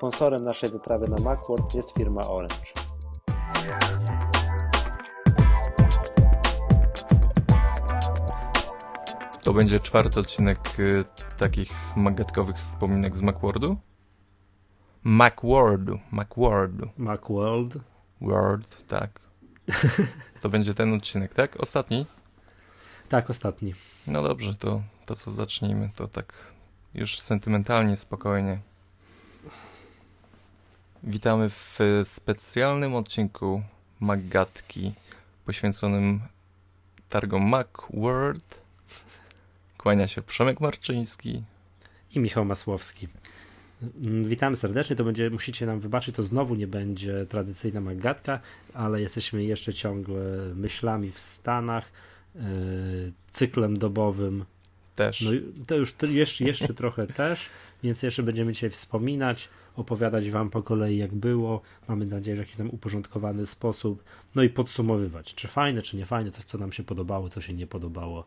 Sponsorem naszej wyprawy na Macworld jest firma Orange. To będzie czwarty odcinek y, takich magatkowych wspominek z Macworldu? Macworldu, Macworldu. Macworld. World, tak. To będzie ten odcinek, tak? Ostatni? Tak, ostatni. No dobrze, to, to co zacznijmy, to tak już sentymentalnie, spokojnie. Witamy w specjalnym odcinku Magatki poświęconym targom Macworld. Kłania się Przemek Marczyński i Michał Masłowski. Mm, Witamy serdecznie, to będzie, musicie nam wybaczyć, to znowu nie będzie tradycyjna Magatka, ale jesteśmy jeszcze ciągle myślami w Stanach, yy, cyklem dobowym. Też. No, to już jeszcze, jeszcze trochę też, więc jeszcze będziemy dzisiaj wspominać, opowiadać wam po kolei jak było, mamy nadzieję, że w jakiś tam uporządkowany sposób, no i podsumowywać, czy fajne, czy nie fajne, coś co nam się podobało, co się nie podobało,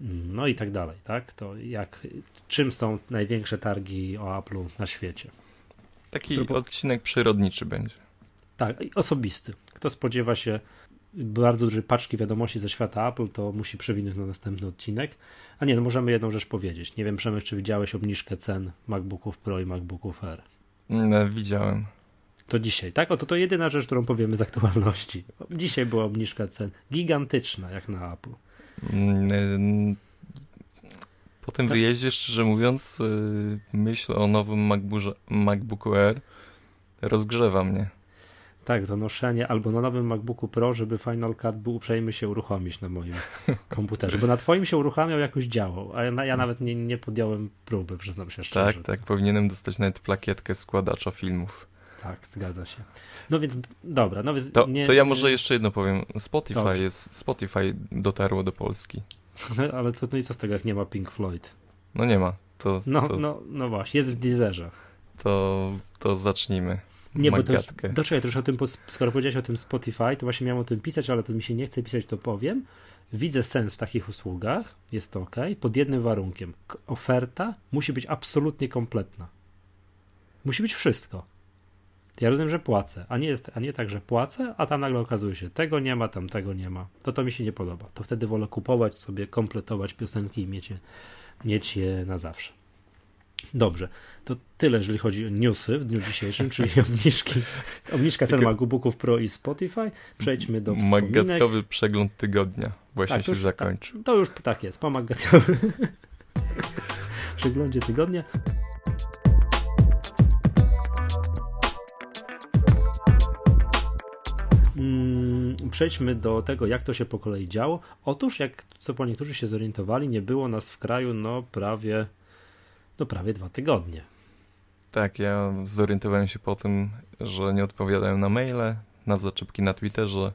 mm, no i tak dalej, tak? To jak, czym są największe targi o Apple'u na świecie? Taki Próbu... odcinek przyrodniczy będzie. Tak, osobisty. Kto spodziewa się bardzo dużej paczki wiadomości ze świata Apple, to musi przewinąć na następny odcinek. A nie, no możemy jedną rzecz powiedzieć. Nie wiem, Przemek, czy widziałeś obniżkę cen MacBooków Pro i MacBooków Air? No, widziałem. To dzisiaj, tak? Oto to jedyna rzecz, którą powiemy z aktualności. Dzisiaj była obniżka cen. Gigantyczna, jak na Apple. Po tym tak. wyjeździe, szczerze mówiąc, y, myśl o nowym MacBook, MacBooku Air rozgrzewa mnie. Tak, to noszenie albo na nowym MacBooku Pro, żeby Final Cut był uprzejmy się uruchomić na moim komputerze, bo na twoim się uruchamiał, jakoś działał, a ja, ja nawet nie, nie podjąłem próby, przyznam się szczerze. Tak, tak, powinienem dostać nawet plakietkę składacza filmów. Tak, zgadza się. No więc, dobra. No więc to, nie, to ja może jeszcze jedno powiem. Spotify jest, Spotify dotarło do Polski. No, ale to, no i co z tego, jak nie ma Pink Floyd? No nie ma. To, no, to, no, no właśnie, jest w Deezerze. To, to zacznijmy. Nie, bo to jest, dlaczego też o tym, skoro powiedziałeś o tym Spotify, to właśnie miałem o tym pisać, ale to mi się nie chce pisać, to powiem. Widzę sens w takich usługach, jest to ok, pod jednym warunkiem. Oferta musi być absolutnie kompletna. Musi być wszystko. Ja rozumiem, że płacę, a nie, jest, a nie tak, że płacę, a tam nagle okazuje się, tego nie ma, tam tego nie ma. To to mi się nie podoba. To wtedy wolę kupować sobie, kompletować piosenki i mieć je, mieć je na zawsze. Dobrze, to tyle, jeżeli chodzi o newsy w dniu dzisiejszym, czyli obniżki, obniżka cen MacBooków Pro i Spotify. Przejdźmy do wspominek. Magatkowy przegląd tygodnia właśnie tak, się już, zakończył. Tak, to już tak jest, po magatkowym przeglądzie tygodnia. Mm, przejdźmy do tego, jak to się po kolei działo. Otóż, jak co po niektórzy się zorientowali, nie było nas w kraju no prawie no prawie dwa tygodnie. Tak, ja zorientowałem się po tym, że nie odpowiadają na maile, na zaczepki na Twitterze.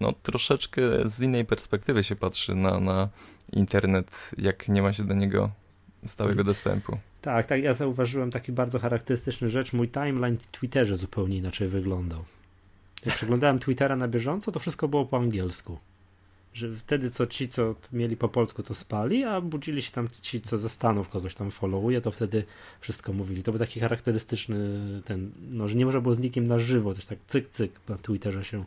No troszeczkę z innej perspektywy się patrzy na, na internet, jak nie ma się do niego stałego dostępu. Tak, tak, ja zauważyłem taki bardzo charakterystyczny rzecz. Mój timeline w Twitterze zupełnie inaczej wyglądał. Jak przeglądałem Twittera na bieżąco, to wszystko było po angielsku że wtedy co ci, co mieli po polsku, to spali, a budzili się tam ci, co ze Stanów kogoś tam followuje, to wtedy wszystko mówili. To był taki charakterystyczny ten, no, że nie można było z nikim na żywo też tak cyk, cyk na Twitterze się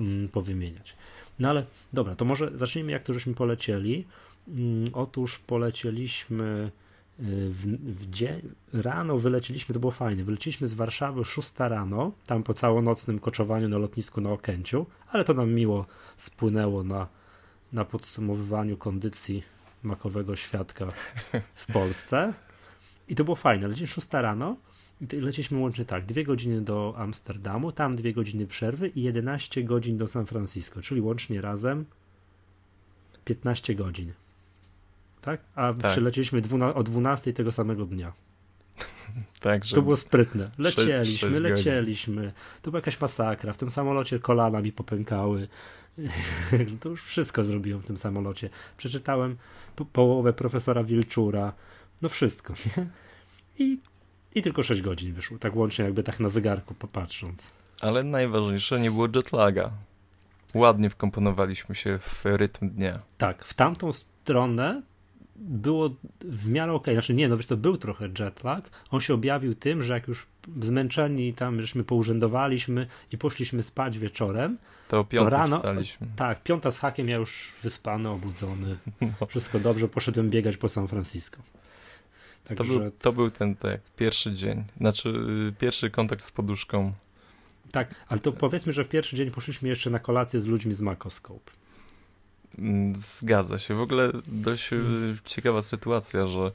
mm, powymieniać. No ale dobra, to może zacznijmy jak to żeśmy polecieli. Mm, otóż polecieliśmy w, w dzień, rano wyleciliśmy, to było fajne, wyleciliśmy z Warszawy 6 rano, tam po całonocnym koczowaniu na lotnisku na Okęciu, ale to nam miło spłynęło na na podsumowywaniu kondycji makowego świadka w Polsce. I to było fajne. Lecieliśmy 6 rano i leciliśmy łącznie tak, dwie godziny do Amsterdamu, tam dwie godziny przerwy i 11 godzin do San Francisco, czyli łącznie razem 15 godzin. Tak? A tak. przylecieliśmy o 12 tego samego dnia. Tak, to było sprytne. Lecieliśmy, 6, 6 lecieliśmy. To była jakaś masakra. W tym samolocie kolana mi popękały. to już wszystko zrobiłem w tym samolocie. Przeczytałem po połowę profesora Wilczura. No wszystko, nie? I, I tylko 6 godzin wyszło. Tak łącznie jakby tak na zegarku popatrząc. Ale najważniejsze nie było jetlaga. Ładnie wkomponowaliśmy się w rytm dnia. Tak, w tamtą stronę było w miarę. Okay. Znaczy nie, no wiesz co, był trochę jetlag. On się objawił tym, że jak już zmęczeni tam, żeśmy pourzędowaliśmy i poszliśmy spać wieczorem, to, to rano, wstaliśmy. tak, piąta z hakiem, ja już wyspany, obudzony, no. wszystko dobrze, poszedłem biegać po San Francisco. Także... To, był, to był ten tak, pierwszy dzień, znaczy y, pierwszy kontakt z poduszką. Tak, ale to powiedzmy, że w pierwszy dzień poszliśmy jeszcze na kolację z ludźmi z Macoscope. Mm, zgadza się. W ogóle dość hmm. ciekawa sytuacja, że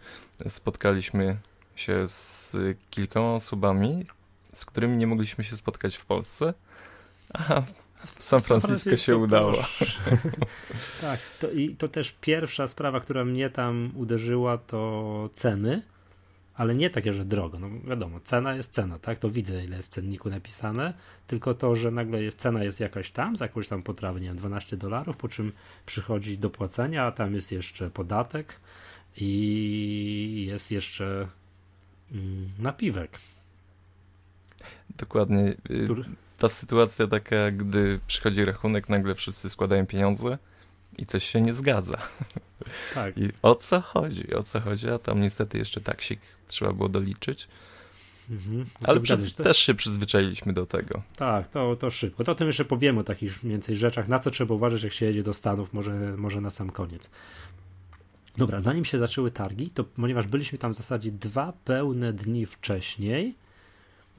spotkaliśmy się z kilkoma osobami, z którymi nie mogliśmy się spotkać w Polsce, a w San Francisco się udało. tak, to, i to też pierwsza sprawa, która mnie tam uderzyła, to ceny, ale nie takie, że drogo. No wiadomo, cena jest cena, tak? To widzę, ile jest w cenniku napisane, tylko to, że nagle jest, cena jest jakaś tam, za jakąś tam potrawę, nie wiem, 12 dolarów, po czym przychodzi do płacenia, a tam jest jeszcze podatek i jest jeszcze mm, napiwek. Dokładnie. Y, Który ta sytuacja taka, gdy przychodzi rachunek, nagle wszyscy składają pieniądze i coś się nie zgadza. Tak. I o co chodzi? O co chodzi? A tam niestety jeszcze taksik trzeba było doliczyć. Mhm. Ale przez, też się przyzwyczailiśmy do tego. Tak, to, to szybko. To o tym jeszcze powiemy o takich więcej rzeczach, na co trzeba uważać, jak się jedzie do Stanów, może, może na sam koniec. Dobra, zanim się zaczęły targi, to ponieważ byliśmy tam w zasadzie dwa pełne dni wcześniej,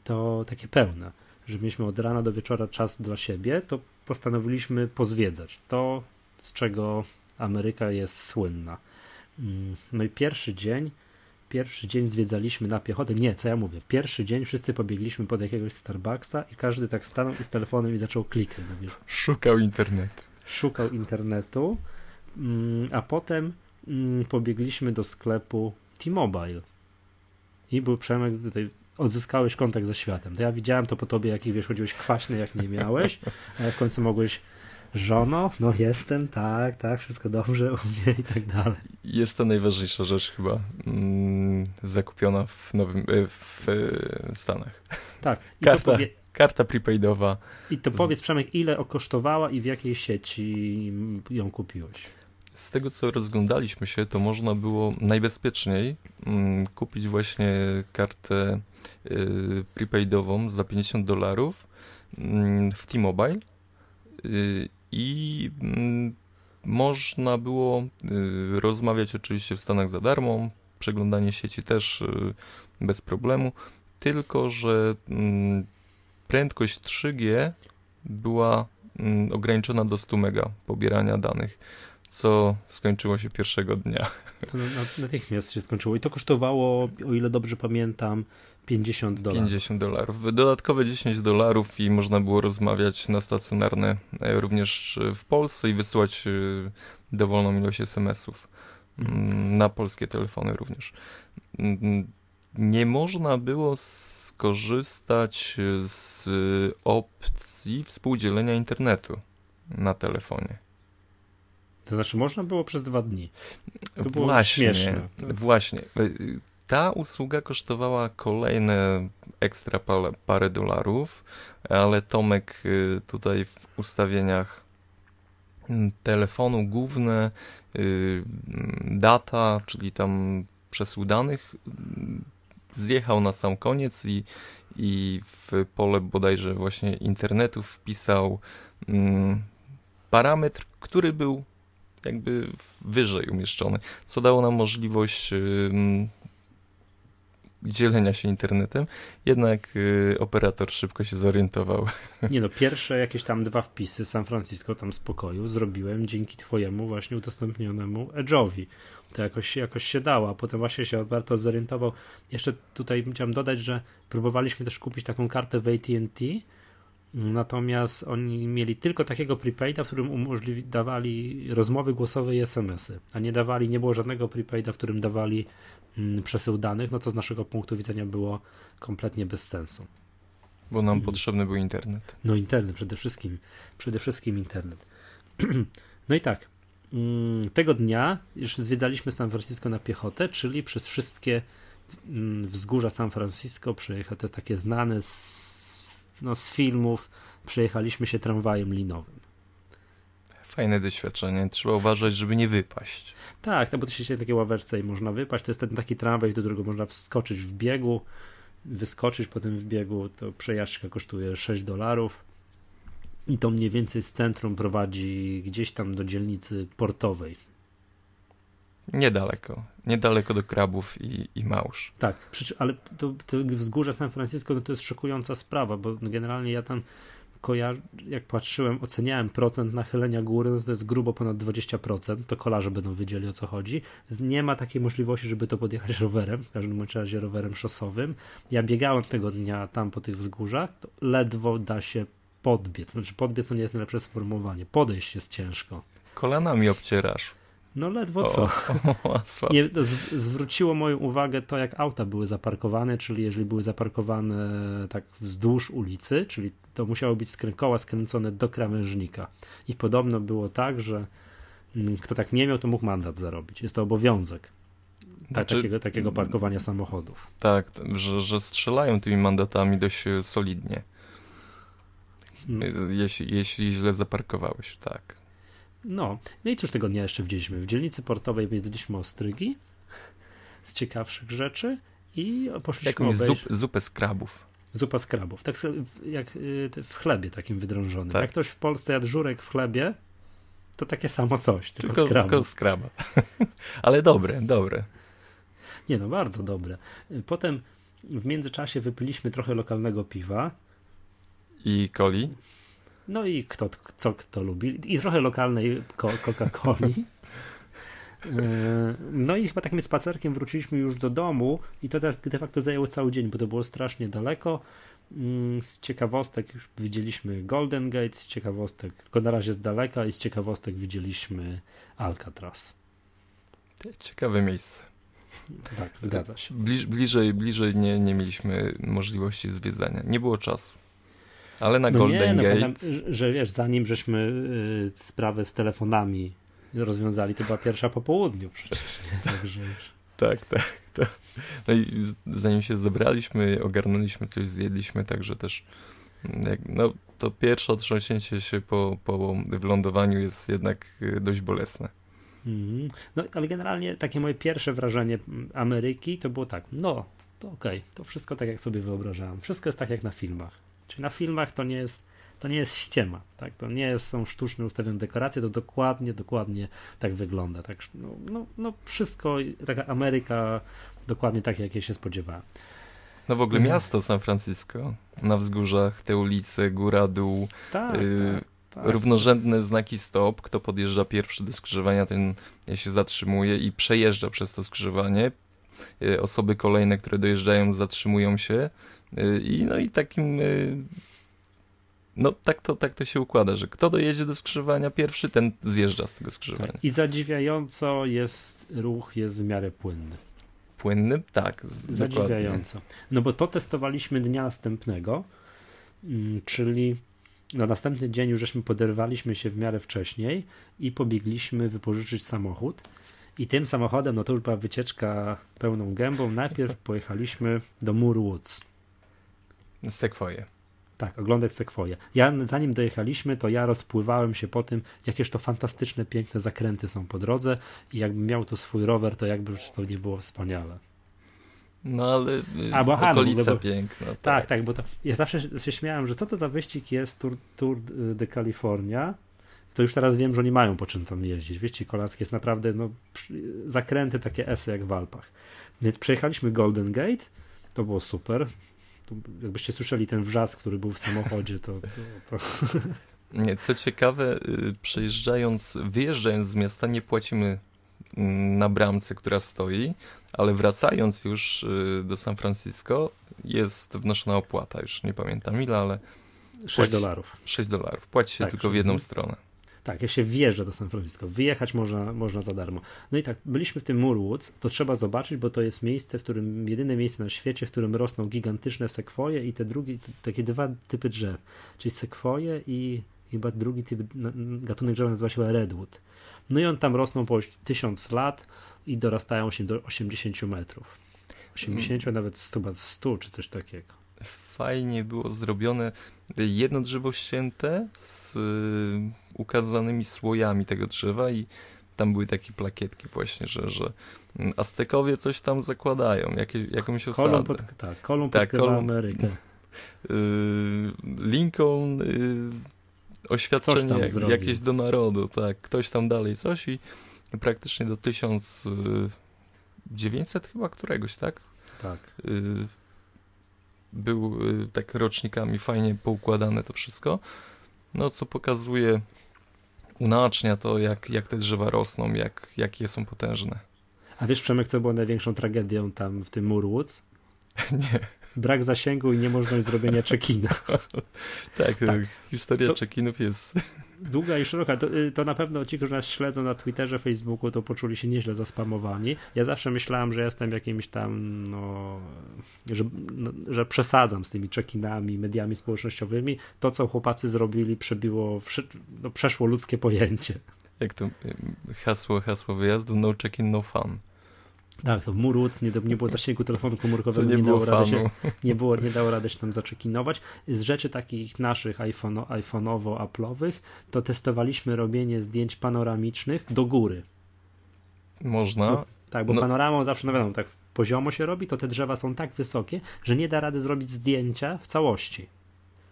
to takie pełne że mieliśmy od rana do wieczora czas dla siebie, to postanowiliśmy pozwiedzać to, z czego Ameryka jest słynna. Mm, no i pierwszy dzień, pierwszy dzień zwiedzaliśmy na piechotę. Nie, co ja mówię? Pierwszy dzień wszyscy pobiegliśmy pod jakiegoś Starbucksa i każdy tak stanął i z telefonem i zaczął klikać. Szukał internetu. Szukał internetu, mm, a potem mm, pobiegliśmy do sklepu T-Mobile. I był Przemek tutaj odzyskałeś kontakt ze światem. To ja widziałem to po tobie, jaki wiesz, chodziłeś kwaśny, jak nie miałeś, a w końcu mogłeś żono, no jestem, tak, tak, wszystko dobrze u mnie i tak dalej. Jest to najważniejsza rzecz chyba mm, zakupiona w, nowym, e, w e, Stanach. Tak. I karta, powie... karta prepaidowa. I to powiedz Przemek, ile kosztowała i w jakiej sieci ją kupiłeś? z tego co rozglądaliśmy się, to można było najbezpieczniej mm, kupić właśnie kartę y, prepaidową za 50 dolarów mm, w T-Mobile y, i mm, można było y, rozmawiać oczywiście w Stanach za darmo, przeglądanie sieci też y, bez problemu, tylko że mm, prędkość 3G była mm, ograniczona do 100 mega pobierania danych co skończyło się pierwszego dnia. To natychmiast się skończyło i to kosztowało, o ile dobrze pamiętam, 50 dolarów. 50 dolarów. Dodatkowe 10 dolarów i można było rozmawiać na stacjonarne e, również w Polsce i wysyłać e, dowolną ilość SMS-ów. Mm, na polskie telefony również. Mm, nie można było skorzystać z opcji współdzielenia internetu na telefonie. To znaczy, można było przez dwa dni. To było właśnie, śmieszne. Właśnie. Ta usługa kosztowała kolejne ekstra parę dolarów, ale Tomek y, tutaj w ustawieniach mm, telefonu główne y, data, czyli tam przesył danych mm, zjechał na sam koniec i, i w pole bodajże właśnie internetu wpisał mm, parametr, który był jakby wyżej umieszczony, co dało nam możliwość dzielenia się internetem, jednak y, operator szybko się zorientował. Nie no, pierwsze jakieś tam dwa wpisy San Francisco tam spokoju zrobiłem dzięki twojemu właśnie udostępnionemu Edge'owi. To jakoś, jakoś się dało, a potem właśnie się operator zorientował. Jeszcze tutaj chciałem dodać, że próbowaliśmy też kupić taką kartę w AT&T, Natomiast oni mieli tylko takiego prepaida, w którym umożliwi, dawali rozmowy głosowe i SMS-y, a nie dawali, nie było żadnego prepaida, w którym dawali mm, przesył danych, no to z naszego punktu widzenia było kompletnie bez sensu. Bo nam potrzebny był internet. No internet przede wszystkim, przede wszystkim internet. no i tak, mm, tego dnia już zwiedzaliśmy San Francisco na piechotę, czyli przez wszystkie mm, wzgórza San Francisco przejechać te takie znane z no, z filmów przejechaliśmy się tramwajem linowym. fajne doświadczenie. Trzeba uważać, żeby nie wypaść. Tak, no bo to się takiej ławeczce i można wypaść. To jest ten taki tramwaj, do którego można wskoczyć w biegu, wyskoczyć po tym w biegu. To przejażdżka kosztuje 6 dolarów. I to mniej więcej z centrum prowadzi gdzieś tam do dzielnicy portowej. Niedaleko. Niedaleko do krabów i, i małż. Tak, ale to, to wzgórze San Francisco no to jest szokująca sprawa, bo generalnie ja tam kojar- jak patrzyłem, oceniałem procent nachylenia góry, no to jest grubo ponad 20%, to kolarze będą wiedzieli o co chodzi. Nie ma takiej możliwości, żeby to podjechać rowerem, w każdym razie rowerem szosowym. Ja biegałem tego dnia tam po tych wzgórzach, ledwo da się podbiec. Znaczy podbiec to nie jest najlepsze sformułowanie, podejść jest ciężko. Kolanami obcierasz. No ledwo co. O, o, Nie, zwróciło moją uwagę to, jak auta były zaparkowane, czyli jeżeli były zaparkowane tak wzdłuż ulicy, czyli to musiało być koła skręcone do krawężnika. I podobno było tak, że mm, kto tak nie miał, to mógł mandat zarobić. Jest to obowiązek. Znaczy, takiego, takiego parkowania samochodów. Tak, że, że strzelają tymi mandatami dość solidnie. No. Jeśli, jeśli źle zaparkowałeś, tak. No, no i cóż tego dnia jeszcze widzieliśmy? W dzielnicy portowej jedliśmy ostrygi z ciekawszych rzeczy i poszliśmy Jakąś obejść... zup, zupę z krabów. Zupa z krabów, tak jak y, w chlebie takim wydrążonym. Tak? Jak ktoś w Polsce jadł żurek w chlebie, to takie samo coś, tylko, tylko z krabów. Tylko z kraba. Ale dobre, dobre. Nie no, bardzo dobre. Potem w międzyczasie wypiliśmy trochę lokalnego piwa. I coli. No i kto, co kto lubi. I trochę lokalnej Coca-Coli. E, no i chyba takim spacerkiem wróciliśmy już do domu i to de facto zajęło cały dzień, bo to było strasznie daleko. Mm, z ciekawostek już widzieliśmy Golden Gate, z ciekawostek, tylko na razie z daleka i z ciekawostek widzieliśmy Alcatraz. Ciekawe miejsce. Tak, zgadza się. Bliż, bliżej, bliżej nie, nie mieliśmy możliwości zwiedzania. Nie było czasu. Ale na no Golden nie, no, Gate. No, że wiesz, zanim żeśmy y, sprawę z telefonami rozwiązali, to była pierwsza po południu przecież. Także tak, tak, tak. No i zanim się zebraliśmy, ogarnęliśmy coś, zjedliśmy, także też jak, no, to pierwsze otrząśnięcie się po, po wylądowaniu jest jednak y, dość bolesne. Mm. No, ale generalnie takie moje pierwsze wrażenie Ameryki to było tak, no, to okej, okay, to wszystko tak jak sobie wyobrażałem. Wszystko jest tak jak na filmach. Czyli na filmach to nie jest, to nie jest ściema, tak? To nie jest, są sztuczne ustawione dekoracje, to dokładnie, dokładnie tak wygląda. Tak, no, no, no wszystko, taka Ameryka dokładnie tak, jak się spodziewałem. No w ogóle miasto San Francisco, na wzgórzach, te ulice, góra, dół, tak, y, tak, tak. równorzędne znaki stop, kto podjeżdża pierwszy do skrzyżowania, ten się zatrzymuje i przejeżdża przez to skrzyżowanie. Y, osoby kolejne, które dojeżdżają, zatrzymują się I no i takim y, no tak to, tak to się układa, że kto dojedzie do skrzyżowania pierwszy, ten zjeżdża z tego skrzyżowania. Tak. I zadziwiająco jest ruch jest w miarę płynny. Płynny? Tak. Zadziwiająco. Dokładnie. No bo to testowaliśmy dnia następnego, mm, czyli na następny dzień już żeśmy poderwaliśmy się w miarę wcześniej i pobiegliśmy wypożyczyć samochód. I tym samochodem, no to już była wycieczka pełną gębą. Najpierw pojechaliśmy do Moor Woods Sekwoje. Tak, oglądać sekwoje. Ja, zanim dojechaliśmy, to ja rozpływałem się po tym, jakież to fantastyczne, piękne zakręty są po drodze i jakbym miał tu swój rower, to jakby to nie było wspaniale. No ale y, A, bo, okolica no, bo, piękna. Tak. tak, tak, bo to ja zawsze się śmiałem, że co to za wyścig jest Tour, Tour de California, to już teraz wiem, że oni mają po czym tam jeździć. Wyścig kolarski jest naprawdę no, zakręty takie esy jak w Alpach. Więc przejechaliśmy Golden Gate, to było super jakbyście słyszeli ten wrzask, który był w samochodzie, to... to, to... Nie, co ciekawe, y, przejeżdżając, wyjeżdżając z miasta nie płacimy mm, na bramce, która stoi, ale wracając już y, do San Francisco jest wnoszona opłata, już nie pamiętam ile, ale... 6 dolarów. 6 dolarów. Płaci się tak, tylko w jedną stronę. Tak, jak się wjeżdża do San Francisco, wyjechać można, można za darmo. No i tak, byliśmy w tym Moorwoods, to trzeba zobaczyć, bo to jest miejsce, w którym, jedyne miejsce na świecie, w którym rosną gigantyczne sekwoje i te drugie, takie dwa typy drzew, czyli sekwoje i chyba drugi typ, gatunek drzewa nazywa się redwood. No i on tam rosną po tysiąc lat i dorastają się do 80 metrów. 80, hmm. nawet 100, 100 czy coś takiego. Fajnie było zrobione jedno drzewo ścięte z y, ukazanymi słojami tego drzewa i tam były takie plakietki właśnie, że, że Aztekowie coś tam zakładają, jakie, jakąś osadę. Kolumn pod, tak, Kolumn tak, Kolumn, Amerykę. Y, Lincoln y, oświadczenie jakieś do narodu, tak, ktoś tam dalej coś i praktycznie do 1900 chyba któregoś, tak? Tak. Y, był tak rocznikami fajnie poukładane to wszystko, no co pokazuje, unacznia to, jak, jak te drzewa rosną, jak, jakie są potężne. A wiesz, Przemek, co było największą tragedią tam w tym Murwoods? Nie brak zasięgu i niemożność zrobienia check-ina. tak, tak, historia to, check-inów jest długa i szeroka. To, y, to, na pewno ci, którzy nas śledzą na Twitterze, Facebooku, to poczuli się nieźle zaspamowani. Ja zawsze myślałem, że jestem jakimś tam, no, że, no, że przesadzam z tymi check-inami, mediami społecznościowymi. To, co chłopacy zrobili, przebiło, no, przeszło ludzkie pojęcie. Jak to hasło, hasło wyjazdu, no check-in, no fun. Tak, to w Murwoods nie, nie było zasięgu telefonu komórkowego, nie, nie, dało rady się, nie, było, nie dało rady się tam zaczekinować. Z rzeczy takich naszych iPhone, iPhone'owo-Apple'owych to testowaliśmy robienie zdjęć panoramicznych do góry. Można. Bo, tak, bo no. panoramą zawsze, no wiadomo, tak poziomo się robi, to te drzewa są tak wysokie, że nie da rady zrobić zdjęcia w całości.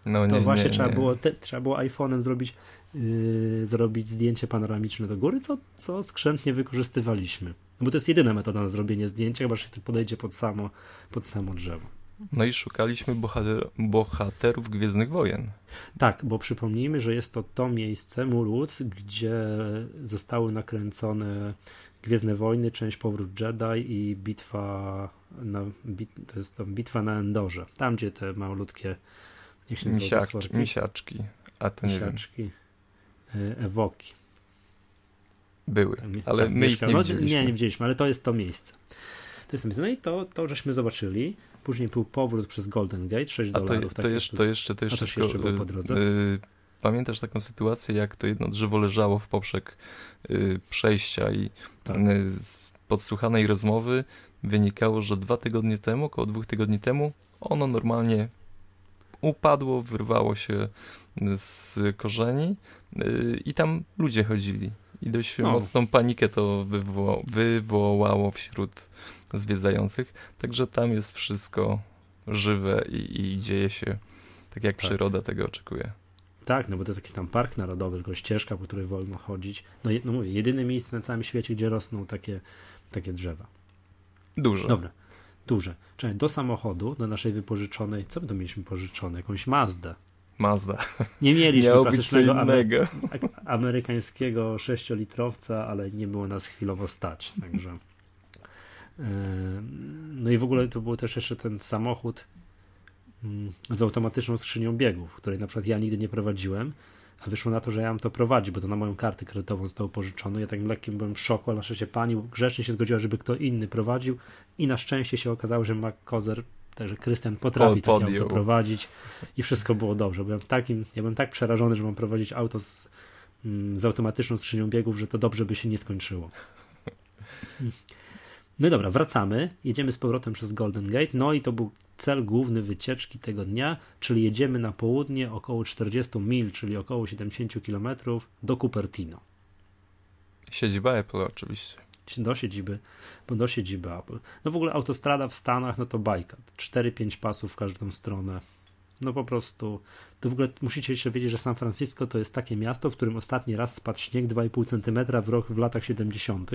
No, to nie, właśnie nie, trzeba, nie. Było te, trzeba było iPhone'em zrobić, yy, zrobić zdjęcie panoramiczne do góry, co, co skrzętnie wykorzystywaliśmy. No bo to jest jedyna metoda na zrobienie zdjęcia, chyba że podejdzie pod samo, pod samo drzewo. No i szukaliśmy bohater, bohaterów Gwiezdnych Wojen. Tak, bo przypomnijmy, że jest to to miejsce, Murwoods, gdzie zostały nakręcone Gwiezdne Wojny, część Powrót Jedi i bitwa na, bit, to jest tam bitwa na Endorze. Tam, gdzie te malutkie jak się Misiak, misiaczki. A to misiaczki, nie wiem. Ewoki. Były, tak, ale tak, my ich nie no, widzieliśmy. Nie, nie widzieliśmy, ale to jest to miejsce. To jest to miejsce. No i to, to żeśmy zobaczyli. Później był powrót przez Golden Gate, 6 A dolarów. To, to, jeszcze, to jeszcze, to jeszcze, tylko, jeszcze było po drodze? Y, pamiętasz taką sytuację, jak to jedno drzewo leżało w poprzek y, przejścia i tak. y, z podsłuchanej rozmowy wynikało, że dwa tygodnie temu, około dwóch tygodni temu, ono normalnie upadło, wyrwało się z korzeni i tam ludzie chodzili. I dość no. mocną panikę to wywoła, wywołało wśród zwiedzających. Także tam jest wszystko żywe i, i dzieje się tak, jak tak. przyroda tego oczekuje. Tak, no bo to jest jakiś tam park narodowy, tylko ścieżka, po której wolno chodzić. No, no mówię, jedyne miejsce na całym świecie, gdzie rosną takie, takie drzewa. Duże. Dobra, duże. Czyli do samochodu, do naszej wypożyczonej, co my to mieliśmy pożyczone? Jakąś Mazdę. Mazda. Nie mieliśmy Miało klasycznego amery amerykańskiego sześciolitrowca, ale nie było nas chwilowo stać, także e, no i w ogóle to był też jeszcze ten samochód mm, z automatyczną skrzynią biegów, której na przykład ja nigdy nie prowadziłem, a wyszło na to, że ja mam to prowadzić, bo to na moją kartę kredytową zostało pożyczone. Ja tak lekkim byłem w szoku, ale na szczęście pani grzecznie się zgodziła, żeby kto inny prowadził i na szczęście się okazało, że McCozer Także Krystian potrafi takie auto prowadzić i wszystko było dobrze. Byłem takim, ja byłem tak przerażony, że mam prowadzić auto z, mm, z automatyczną skrzynią biegów, że to dobrze by się nie skończyło. No dobra, wracamy. Jedziemy z powrotem przez Golden Gate. No i to był cel główny wycieczki tego dnia, czyli jedziemy na południe około 40 mil, czyli około 70 km do Cupertino. Siedziba Apple oczywiście do siedziby, bo do siedziby Apple. No w ogóle autostrada w Stanach, no to bajka. 4-5 pasów w każdą stronę. No po prostu, to w ogóle musicie jeszcze wiedzieć, że San Francisco to jest takie miasto, w którym ostatni raz spadł śnieg 2,5 cm w, rok, w latach 70.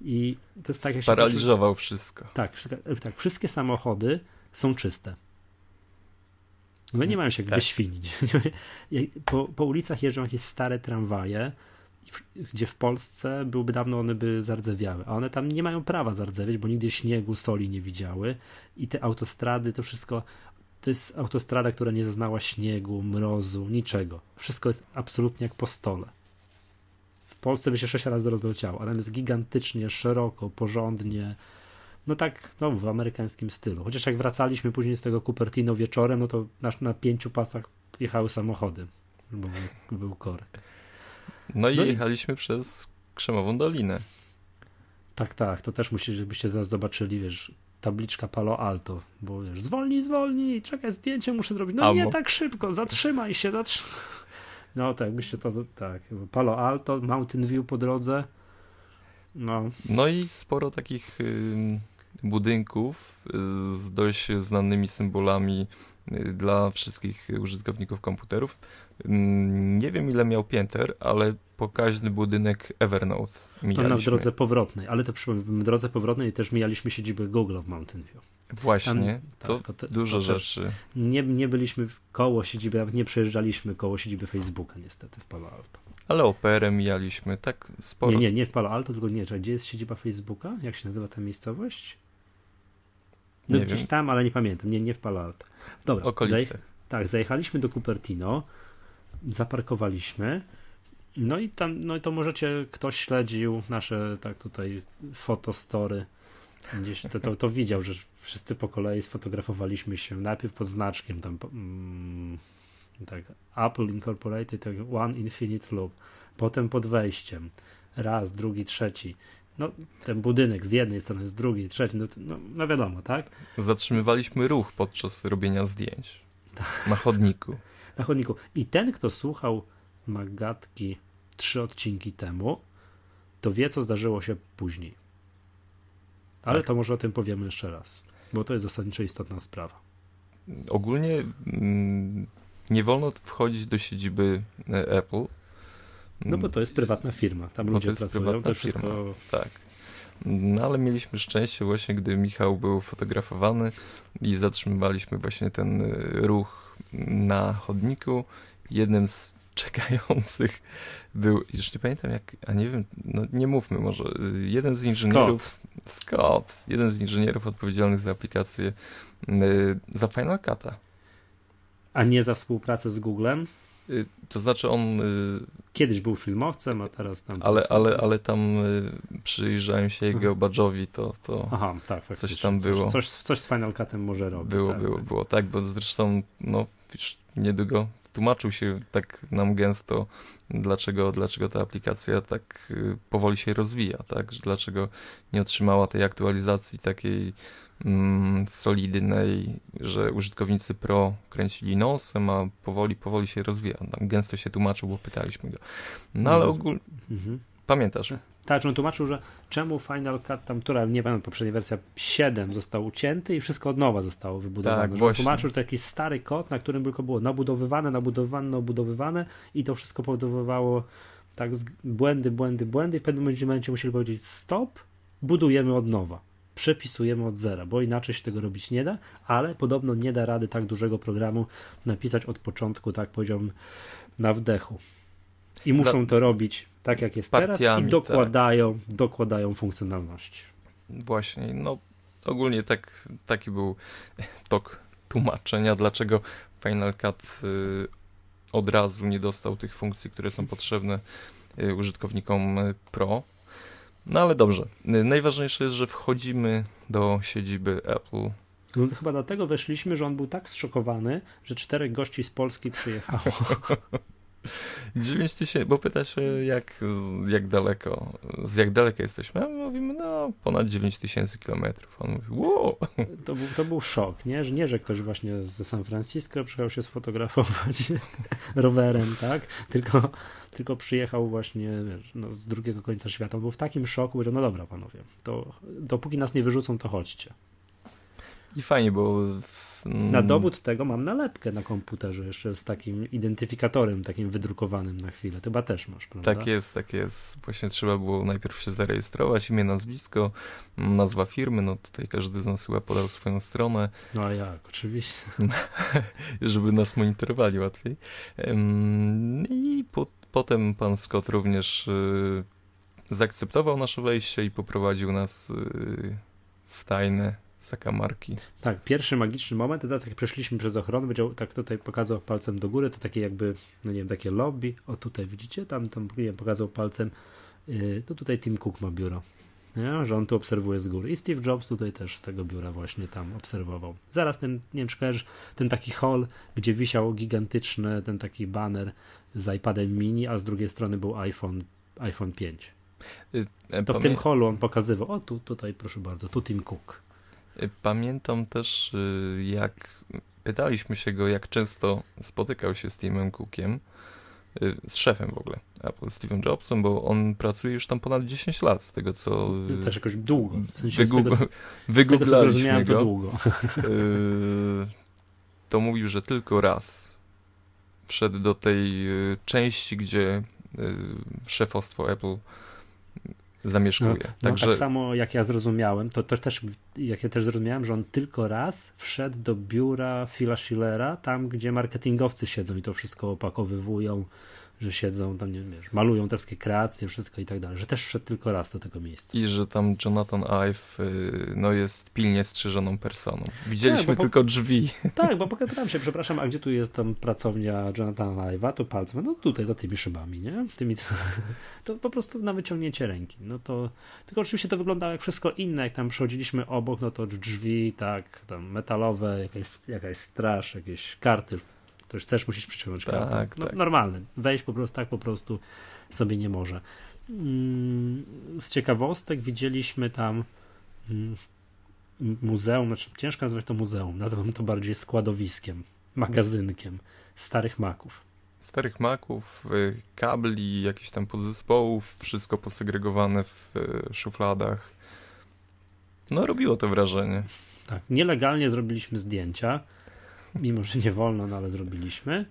I to jest tak, jak Sparaliżował wszystko. Tak, tak, wszystkie samochody są czyste. No nie mają się jak tak. wyświnić. Po, po ulicach jeżdżą jakieś stare tramwaje, gdzie w Polsce byłby dawno one by zardzewiały, a one tam nie mają prawa zardzewieć, bo nigdy śniegu, soli nie widziały i te autostrady, to wszystko, to jest autostrada, która nie zaznała śniegu, mrozu, niczego. Wszystko jest absolutnie jak po stole. W Polsce by się sześć razy rozleciało, a tam jest gigantycznie, szeroko, porządnie, no tak, no w amerykańskim stylu. Chociaż jak wracaliśmy później z tego Cupertino wieczorem, no to na, na pięciu pasach jechały samochody, bo był, był korek. No i no jechaliśmy i... przez Krzemową Dolinę. Tak, tak, to też musisz, żebyście zaraz zobaczyli, wiesz, tabliczka Palo Alto, bo wiesz, zwolnij, zwolnij, czekaj, zdjęcie muszę zrobić. No nie tak szybko, zatrzymaj się, zatrzymaj. No tak, byście to, tak, Palo Alto, Mountain View po drodze. No, No i sporo takich ym, budynków y, z dość znanymi symbolami y, dla wszystkich użytkowników komputerów. Ym, Nie wiem ile miał pięter, ale pokaźny budynek Evernote to mijaliśmy. na w drodze powrotnej, ale to przy w drodze powrotnej też mijaliśmy siedzibę Google w Mountain View. Właśnie, Tam- to, tak, to te- dużo to rzeczy. Nie, nie byliśmy koło siedziby, nawet nie przejeżdżaliśmy koło siedziby Facebooka niestety w Palo Alto. Ale operę mijaliśmy, tak sporo. Nie, nie, nie w Palo Alto, tylko nie, gdzie jest siedziba Facebooka? Jak się nazywa ta miejscowość? No Nie gdzieś wiem. tam, ale nie pamiętam, nie, nie w Palo Alto. Dobra, Okolice. zaj- tak, zajechaliśmy do Cupertino, zaparkowaliśmy, no i tam, no i to możecie, ktoś śledził nasze, tak tutaj, fotostory, gdzieś to, to, to widział, że wszyscy po kolei sfotografowaliśmy się, najpierw pod znaczkiem tam, mm, tak, Apple Incorporated, tak, One Infinite Loop, potem pod wejściem, raz, drugi, trzeci, no ten budynek z jednej strony, z drugiej, trzeciej, no, no, no wiadomo, tak? Zatrzymywaliśmy ruch podczas robienia zdjęć. Na chodniku. na chodniku. I ten, kto słuchał Magatki trzy odcinki temu, to wie, co zdarzyło się później. Ale Tak. to może o tym powiemy jeszcze raz, bo to jest zasadniczo istotna sprawa. Ogólnie mm, nie wolno wchodzić do siedziby e, Apple. No bo to jest prywatna firma, tam Bo ludzie to pracują, to wszystko... firma. Tak. No ale mieliśmy szczęście właśnie, gdy Michał był fotografowany i zatrzymywaliśmy właśnie ten y, ruch na chodniku. Jednym z czekających był, już nie pamiętam jak, a nie wiem, no nie mówmy może, y, jeden z inżynierów, Scott, jeden z inżynierów odpowiedzialnych za aplikację, y, za Final Cut'a. A nie za współpracę z Googlem. Y, To znaczy on, y, Kiedyś był filmowcem, a teraz tam... ale, ale, ale tam y, przyjrzałem się jego badżowi, to, to Aha, tak, faktycznie. tam było. Coś, coś z Final Cutem może robić. Było, tak, było, tak. było tak, bo zresztą no, już niedługo tłumaczył się tak nam gęsto, dlaczego, dlaczego ta aplikacja tak powoli się rozwija, tak? Dlaczego nie otrzymała tej aktualizacji takiej solidnej, że użytkownicy Pro kręcili nosem, a powoli, powoli się rozwija. Tam gęsto się tłumaczył, bo pytaliśmy go. No ale No, ogólnie, Mhm. pamiętasz, Tak, że on tłumaczył, że czemu Final Cut, tam, która, nie pamiętam, poprzednia wersja 7 został ucięty i wszystko od nowa zostało wybudowane. Tak, właśnie. tłumaczył, że to jakiś stary kod, na którym tylko było nabudowywane, nabudowywane, nabudowywane i to wszystko powodowało tak błędy, błędy, błędy i w pewnym momencie musieli powiedzieć stop, budujemy od nowa. Przepisujemy od zera, bo inaczej się tego robić nie da, ale podobno nie da rady tak dużego programu napisać od początku, tak powiedziałbym, na wdechu. I muszą to robić tak, jak jest teraz i tak. dokładają, dokładają funkcjonalności. Właśnie, no ogólnie tak, taki był tok tłumaczenia, dlaczego Final Cut y, od razu nie dostał tych funkcji, które są potrzebne y, użytkownikom y, Pro. No ale dobrze. Y, Najważniejsze jest, że wchodzimy do siedziby Apple. No, to chyba dlatego weszliśmy, że on był tak zszokowany, że czterech gości z Polski przyjechało. 9 tysięcy, bo pyta się jak, jak daleko, z jak daleka jesteśmy, mówimy no ponad 9 tysięcy kilometrów. On mówi wow, To był, to był szok, nie? Że nie, że ktoś właśnie ze San Francisco przyjechał się sfotografować rowerem, tak? Tylko, tylko przyjechał właśnie wiesz, no, z drugiego końca świata. On był w takim szoku, powiedział, no dobra panowie, to dopóki nas nie wyrzucą, to chodźcie. i fajnie, bo w, Na dowód tego mam nalepkę na komputerze jeszcze z takim identyfikatorem, takim wydrukowanym na chwilę. Chyba też masz, prawda? Tak jest, tak jest. Właśnie trzeba było najpierw się zarejestrować, imię, nazwisko, m, nazwa firmy, no tutaj każdy z nas chyba podał swoją stronę, No a jak, oczywiście. żeby nas monitorowali łatwiej. I po, potem pan Scott również y, zaakceptował nasze wejście i poprowadził nas y, w tajne zakamarki. Tak, pierwszy magiczny moment, to tak jak przeszliśmy przez ochronę, powiedział, tak tutaj pokazał palcem do góry, to takie jakby, no nie wiem, takie lobby, o tutaj widzicie, tam, tam nie wiem, pokazał palcem, yy, to tutaj Tim Cook ma biuro, nie? że on tu obserwuje z góry i Steve Jobs tutaj też z tego biura właśnie tam obserwował. Zaraz ten, nie wiem czy kojarzysz, ten taki hall, gdzie wisiał gigantyczny ten taki banner z iPadem mini, a z drugiej strony był iPhone, iPhone 5. Y, To w tym hallu on pokazywał, o tu, tutaj proszę bardzo, tu Tim Cook. Pamiętam też, y, jak pytaliśmy się go, jak często spotykał się z Timem Cookiem, y, z szefem w ogóle Apple, Steven Jobsem, bo on pracuje już tam ponad 10 lat, z tego co... Y, też jakoś długo. W sensie Wygub... z tego, Wygooglaliśmy z tego, go. to długo. to mówił, że tylko raz wszedł do tej części, gdzie szefostwo Apple zamieszkuje. No, Także... No, tak samo jak ja zrozumiałem, to, to też, jak ja też zrozumiałem, że on tylko raz wszedł do biura Phila Schillera, tam gdzie marketingowcy siedzą i to wszystko opakowywują, że siedzą tam, nie wiesz, malują te wszystkie kreacje, wszystko i tak dalej, że też wszedł tylko raz do tego miejsca. I że tam Jonathan Ive y, no, jest pilnie strzyżoną personą. Widzieliśmy tak, po, tylko drzwi. Tak, bo pokazałem się, przepraszam, a gdzie tu jest tam pracownia Jonathana Ive'a, to palcem, no tutaj za tymi szybami, nie? Tymi, to po prostu na wyciągnięcie ręki. No to, tylko oczywiście to wyglądało jak wszystko inne, jak tam przechodziliśmy obok, no to drzwi, tak, tam metalowe, jakaś, jakaś straż, jakieś karty Ktoś chcesz, musisz przyciągnąć tak, kartę. No, tak. Normalny. Wejść po prostu tak po prostu sobie nie może. Mm, z ciekawostek widzieliśmy tam mm, muzeum, znaczy ciężko nazwać to muzeum, nazywam to bardziej składowiskiem, magazynkiem starych maków. Starych maków, y, kabli, jakichś tam podzespołów, wszystko posegregowane w y, szufladach. No, robiło to wrażenie. Tak, nielegalnie zrobiliśmy zdjęcia mimo że nie wolno, no ale zrobiliśmy.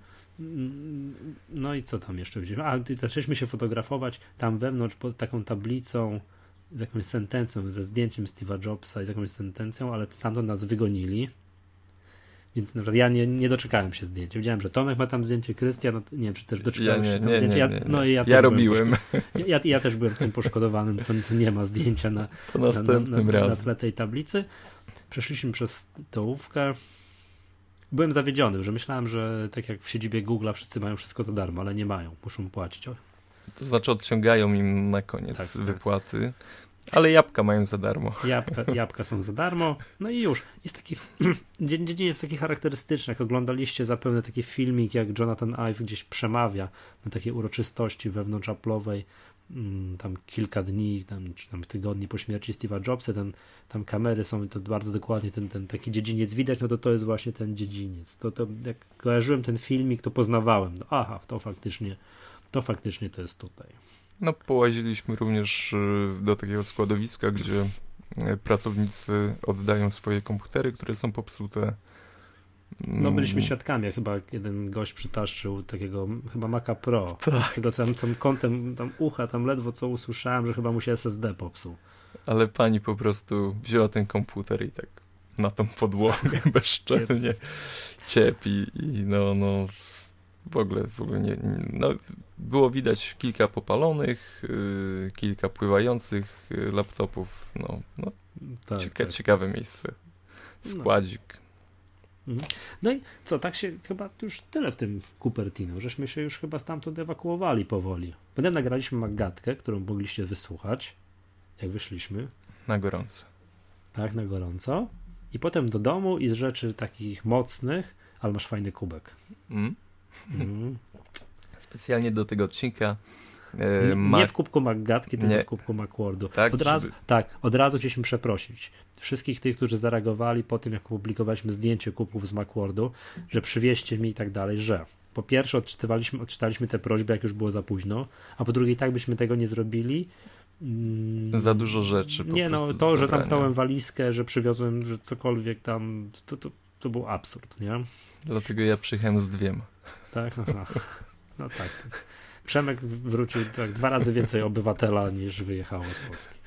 No i co tam jeszcze widzieliśmy? A, zaczęliśmy się fotografować tam wewnątrz pod taką tablicą z jakąś sentencją, ze zdjęciem Steve'a Jobsa i z jakąś sentencją, ale sam to nas wygonili. Więc na przykład ja nie, nie doczekałem się zdjęcia. Widziałem, że Tomek ma tam zdjęcie, Krystian, no, nie wiem, czy też doczekałem ja się tam zdjęcia. Ja, no i ja, ja robiłem. Ja, ja, też byłem tym poszkodowanym, co, co nie ma zdjęcia na, na, na, na, na tle tej tablicy. Przeszliśmy przez tołówkę, byłem zawiedziony, że myślałem, że tak jak w siedzibie Google'a wszyscy mają wszystko za darmo, ale nie mają, muszą płacić. To znaczy odciągają im na koniec tak, tak. wypłaty. Ale jabłka mają za darmo. Jabłka, jabłka są za darmo. No i już. Jest taki. Dzień, dzień jest taki charakterystyczny. Jak oglądaliście zapewne taki filmik, jak Jonathan Ive gdzieś przemawia na takiej uroczystości wewnątrz Apple'owej tam kilka dni, tam, czy tam tygodni po śmierci Steve'a Jobsa, ten, tam kamery są to bardzo dokładnie ten, ten taki dziedziniec widać, no to to jest właśnie ten dziedziniec. To, to jak kojarzyłem ten filmik, to poznawałem. No, aha, to faktycznie, to faktycznie to jest tutaj. No połaziliśmy również y, do takiego składowiska, gdzie y, pracownicy oddają swoje komputery, które są popsute no byliśmy mm. świadkami, jak chyba jeden gość przytaszczył takiego chyba Maca Pro. Tak. Z tego samym kątem tam ucha, tam ledwo co usłyszałem, że chyba mu się SSD popsuł. Ale pani po prostu wzięła ten komputer i tak na tą podłogę bezczelnie ciepi i no, no w ogóle, w ogóle nie, no, było widać kilka popalonych, yy, kilka pływających yy, laptopów, no, no tak, cieka tak. ciekawe miejsce, no. składzik. No. Mhm. No i co, tak się chyba już tyle w tym Cupertino, żeśmy się już chyba stamtąd ewakuowali powoli. Potem nagraliśmy Magatkę, którą mogliście wysłuchać, jak wyszliśmy. Na gorąco. Tak, na gorąco. I potem do domu i z rzeczy takich mocnych, ale masz fajny kubek. Mm. Mm. Specjalnie do tego odcinka nie, nie, w kubku Maggatki, tylko nie. w kubku Macwordu. Tak, od razu, żeby... tak, od razu chcieliśmy przeprosić wszystkich tych, którzy zareagowali po tym, jak opublikowaliśmy zdjęcie kubków z Macwordu, że przywieźcie mi i tak dalej, że po pierwsze odczytywaliśmy, odczytaliśmy te prośby, jak już było za późno, a po drugie i tak byśmy tego nie zrobili. Mm, za dużo rzeczy. nie, no to, że zamknąłem walizkę, że przywiozłem, że cokolwiek tam, to, to, to był absurd, nie? Dlatego ja przyjechałem z dwiema. Tak, aha. no tak. Przemek wrócił tak dwa razy więcej obywatela niż wyjechało z Polski.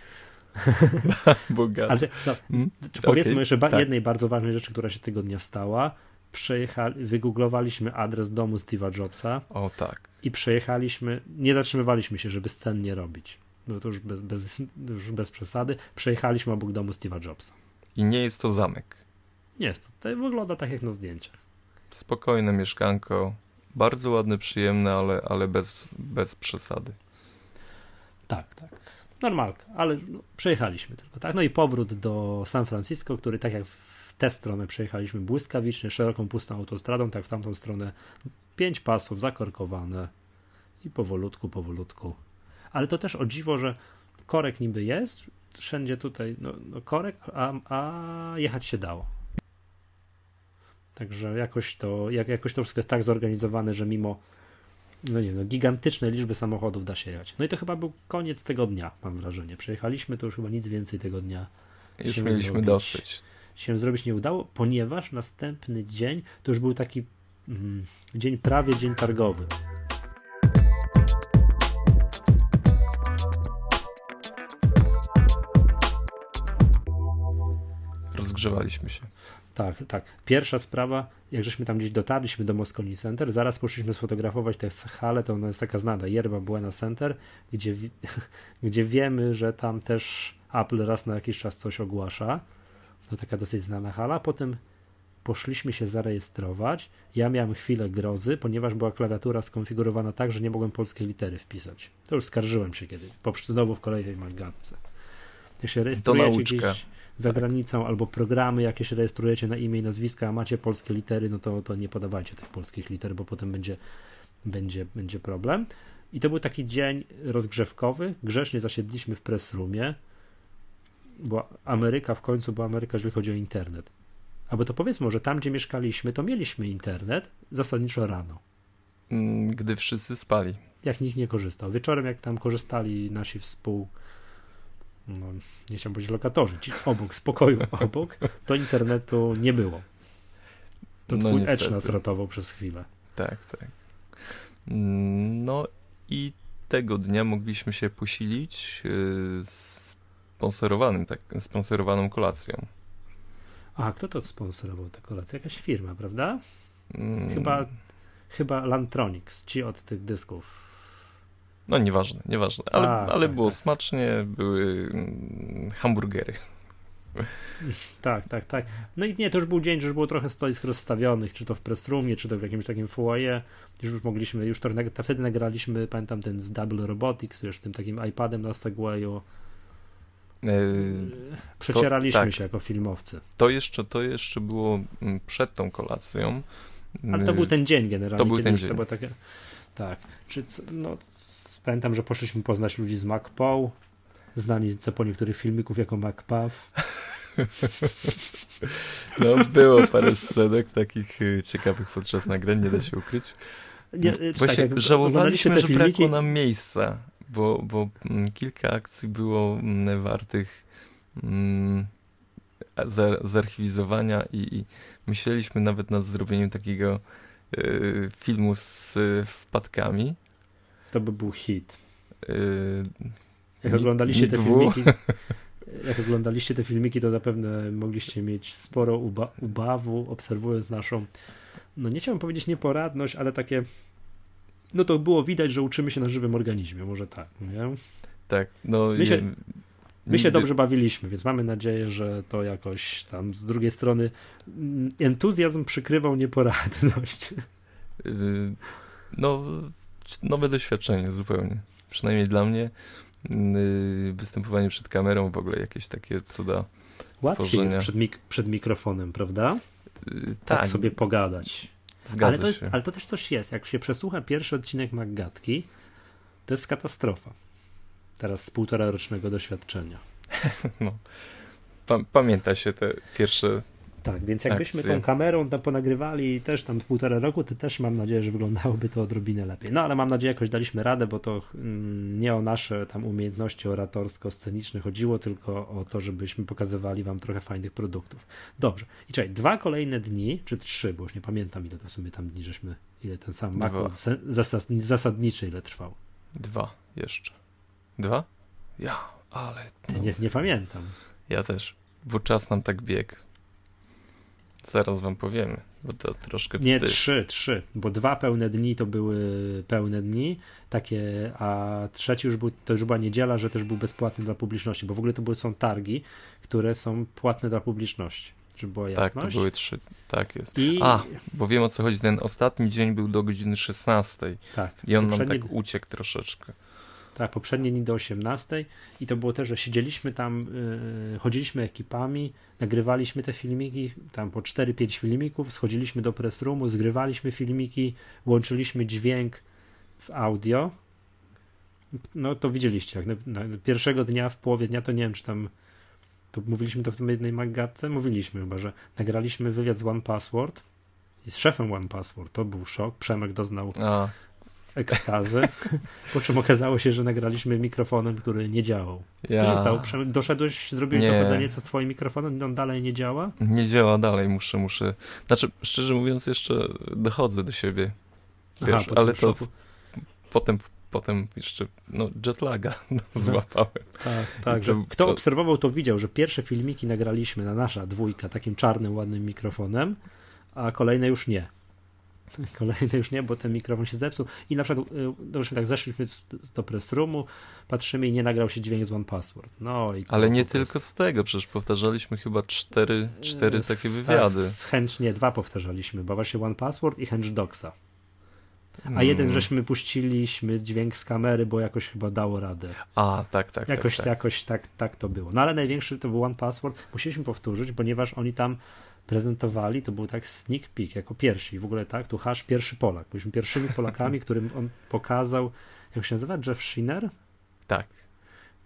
Bogaty. Ale, no, hmm? Powiedzmy okay, jeszcze ba tak. jednej bardzo ważnej rzeczy, która się tego dnia stała. Przejechali, wygooglowaliśmy adres domu Steve'a Jobsa. O tak. I przejechaliśmy, nie zatrzymywaliśmy się, żeby scen nie robić. Było to już bez, bez, już bez przesady. Przejechaliśmy obok domu Steve'a Jobsa. I nie jest to zamek. Nie jest to. To wygląda tak jak na zdjęciach. Spokojne mieszkanko, bardzo ładne, przyjemne, ale, ale bez, bez przesady. Tak, tak. Normalka, ale no, przejechaliśmy tylko, tak? No i powrót do San Francisco, który tak jak w tę stronę przejechaliśmy błyskawicznie, szeroką, pustą autostradą, tak w tamtą stronę pięć pasów zakorkowane i powolutku, powolutku. Ale to też o dziwo, że korek niby jest, wszędzie tutaj no, no korek, a, a jechać się dało. Także jakoś to, jak, jakoś to wszystko jest tak zorganizowane, że mimo no nie no, gigantycznej liczby samochodów da się jechać. No i to chyba był koniec tego dnia, mam wrażenie. Przejechaliśmy, to już chyba nic więcej tego dnia Już mieliśmy zrobić, dosyć. się zrobić nie udało, ponieważ następny dzień to już był taki mm, dzień prawie dzień targowy. Rozgrzewaliśmy się. Tak, tak. Pierwsza sprawa, jak żeśmy tam gdzieś dotarliśmy do Moscone Center, zaraz poszliśmy sfotografować tę halę, to ona jest taka znana, Yerba Buena Center, gdzie, gdzie wiemy, że tam też Apple raz na jakiś czas coś ogłasza. To taka dosyć znana hala. Potem poszliśmy się zarejestrować. Ja miałem chwilę grozy, ponieważ była klawiatura skonfigurowana tak, że nie mogłem polskiej litery wpisać. To już skarżyłem się kiedyś, znowu w kolejnej magatce. Jak się rejestrujecie gdzieś za granicą, albo programy jakieś rejestrujecie na imię i nazwiska, a macie polskie litery, no to, to nie podawajcie tych polskich liter, bo potem będzie, będzie, będzie problem. I to był taki dzień rozgrzewkowy. Grzecznie zasiedliśmy w press roomie, bo Ameryka w końcu była Ameryka, jeżeli chodzi o internet. Albo to powiedzmy, że tam, gdzie mieszkaliśmy, to mieliśmy internet zasadniczo rano. Mm, gdy wszyscy spali. Jak nikt nie korzystał. Wieczorem, jak tam korzystali nasi współ, no, nie chciałem powiedzieć lokatorzy, ci obok, spokoju obok, to internetu nie było. To no twój niestety. Edge nas ratował przez chwilę. Tak, tak. No i tego dnia mogliśmy się posilić y, sponsorowanym, tak, sponsorowaną kolacją. A kto to sponsorował tę kolację? Jakaś firma, prawda? Mm. Chyba, chyba Lantronics, ci od tych dysków no nieważne, nieważne. Ale, A, ale tak, było tak. smacznie, były mm, hamburgery. Tak, tak, tak. No i nie, to już był dzień, że już było trochę stoisk rozstawionych, czy to w press roomie, czy to w jakimś takim foyer. Już, już mogliśmy, już to, to wtedy nagraliśmy, pamiętam ten z Double Robotics, już z tym takim iPadem na Segwayu. Yy, Przecieraliśmy to, tak. się jako filmowcy. To jeszcze, to jeszcze było mm, przed tą kolacją. Ale to był ten dzień generalnie. To był ten dzień. To było takie, tak. Czy, no, Pamiętam, że poszliśmy poznać ludzi z MacPow, znani po niektórych filmików jako MacPaw. No, było parę scenek takich y, ciekawych podczas nagrań, nie da się ukryć. Nie, y, Właśnie tak, żałowaliśmy, że filmiki... brakło nam miejsca, bo, bo mm, kilka akcji było mm, wartych mm, zarchiwizowania i, i myśleliśmy nawet nad zrobieniem takiego y, filmu z y, wpadkami, to by był hit. Yy, jak oglądaliście te filmiki, jak oglądaliście te filmiki, to zapewne mogliście mieć sporo uba ubawu, obserwując naszą, no nie chciałbym powiedzieć nieporadność, ale takie, no to było widać, że uczymy się na żywym organizmie, może tak, nie? Tak, no... My się, my się dobrze bawiliśmy, więc mamy nadzieję, że to jakoś tam z drugiej strony mm, entuzjazm przykrywał nieporadność. Yy, no, nowe doświadczenie zupełnie. Przynajmniej dla mnie yy, występowanie przed kamerą, w ogóle jakieś takie cuda Łatwiej tworzenia. jest przed, mik przed mikrofonem, prawda? Yy, tak. tak. sobie pogadać. Zgadza ale to, jest, się. ale to też coś jest. Jak się przesłucha pierwszy odcinek Maggatki, to jest katastrofa. Teraz z półtora rocznego doświadczenia. no. pamięta się te pierwsze tak, więc jakbyśmy akcje. tą kamerą tam ponagrywali też tam półtora roku, to też mam nadzieję, że wyglądałoby to odrobinę lepiej. No ale mam nadzieję, jakoś daliśmy radę, bo to mm, nie o nasze tam umiejętności oratorsko-sceniczne chodziło, tylko o to, żebyśmy pokazywali wam trochę fajnych produktów. Dobrze. I czekaj, dwa kolejne dni, czy trzy, bo już nie pamiętam ile to w sumie tam dni, żeśmy, ile ten sam mak zasadniczy ile trwał. Dwa jeszcze. Dwa? Ja, ale... No. Nie, nie pamiętam. Ja też, bo czas nam tak biegł. Zaraz wam powiemy, bo to troszkę wstyd. Nie, trzy, trzy, bo dwa pełne dni to były pełne dni, takie, a trzeci już był, to już była niedziela, że też był bezpłatny dla publiczności, bo w ogóle to były, są targi, które są płatne dla publiczności, żeby była jasność. Tak, to były trzy, tak jest. I... A, bo wiem o co chodzi, ten ostatni dzień był do godziny 16 tak, i on nam tak uciekł troszeczkę. Tak, poprzednie dni do 18 i to było też, że siedzieliśmy tam, yy, chodziliśmy ekipami, nagrywaliśmy te filmiki, tam po 4-5 filmików, schodziliśmy do press roomu, zgrywaliśmy filmiki, łączyliśmy dźwięk z audio. No to widzieliście, jak na, na pierwszego dnia, w połowie dnia, to nie wiem, czy tam to mówiliśmy to w tym jednej magatce, mówiliśmy chyba, że nagraliśmy wywiad z One Password i z szefem One Password, to był szok, Przemek doznał A. ekstazy, po czym okazało się, że nagraliśmy mikrofonem, który nie działał. Ja. Co się stało? Doszedłeś, zrobiłeś nie. dochodzenie, co z twoim mikrofonem, on dalej nie działa? Nie działa dalej, muszę, muszę, znaczy szczerze mówiąc jeszcze dochodzę do siebie, Wiesz, Aha, ale to potem potem jeszcze no, jetlaga no, złapałem. Tak, tak. Że kto to... obserwował, to widział, że pierwsze filmiki nagraliśmy na nasza dwójka takim czarnym, ładnym mikrofonem, a kolejne już nie. Kolejne już nie, bo ten mikrofon się zepsuł. I na przykład, dobrze, y, tak zeszliśmy do press roomu, patrzymy i nie nagrał się dźwięk z One Password. No, i Ale nie tylko z tego, przecież powtarzaliśmy chyba cztery, cztery takie wywiady. Z, chęcznie dwa powtarzaliśmy, bo właśnie One Password i Hench Doxa. A hmm. jeden żeśmy puściliśmy dźwięk z kamery, bo jakoś chyba dało radę. A, tak, tak. Jakoś, tak, tak. jakoś tak, tak to było. No ale największy to był One Password. Musieliśmy powtórzyć, ponieważ oni tam prezentowali, to był tak sneak peek, jako pierwsi. W ogóle tak, tu hasz pierwszy Polak. Byliśmy pierwszymi Polakami, którym on pokazał, jak się nazywa, Jeff Schiner? Tak.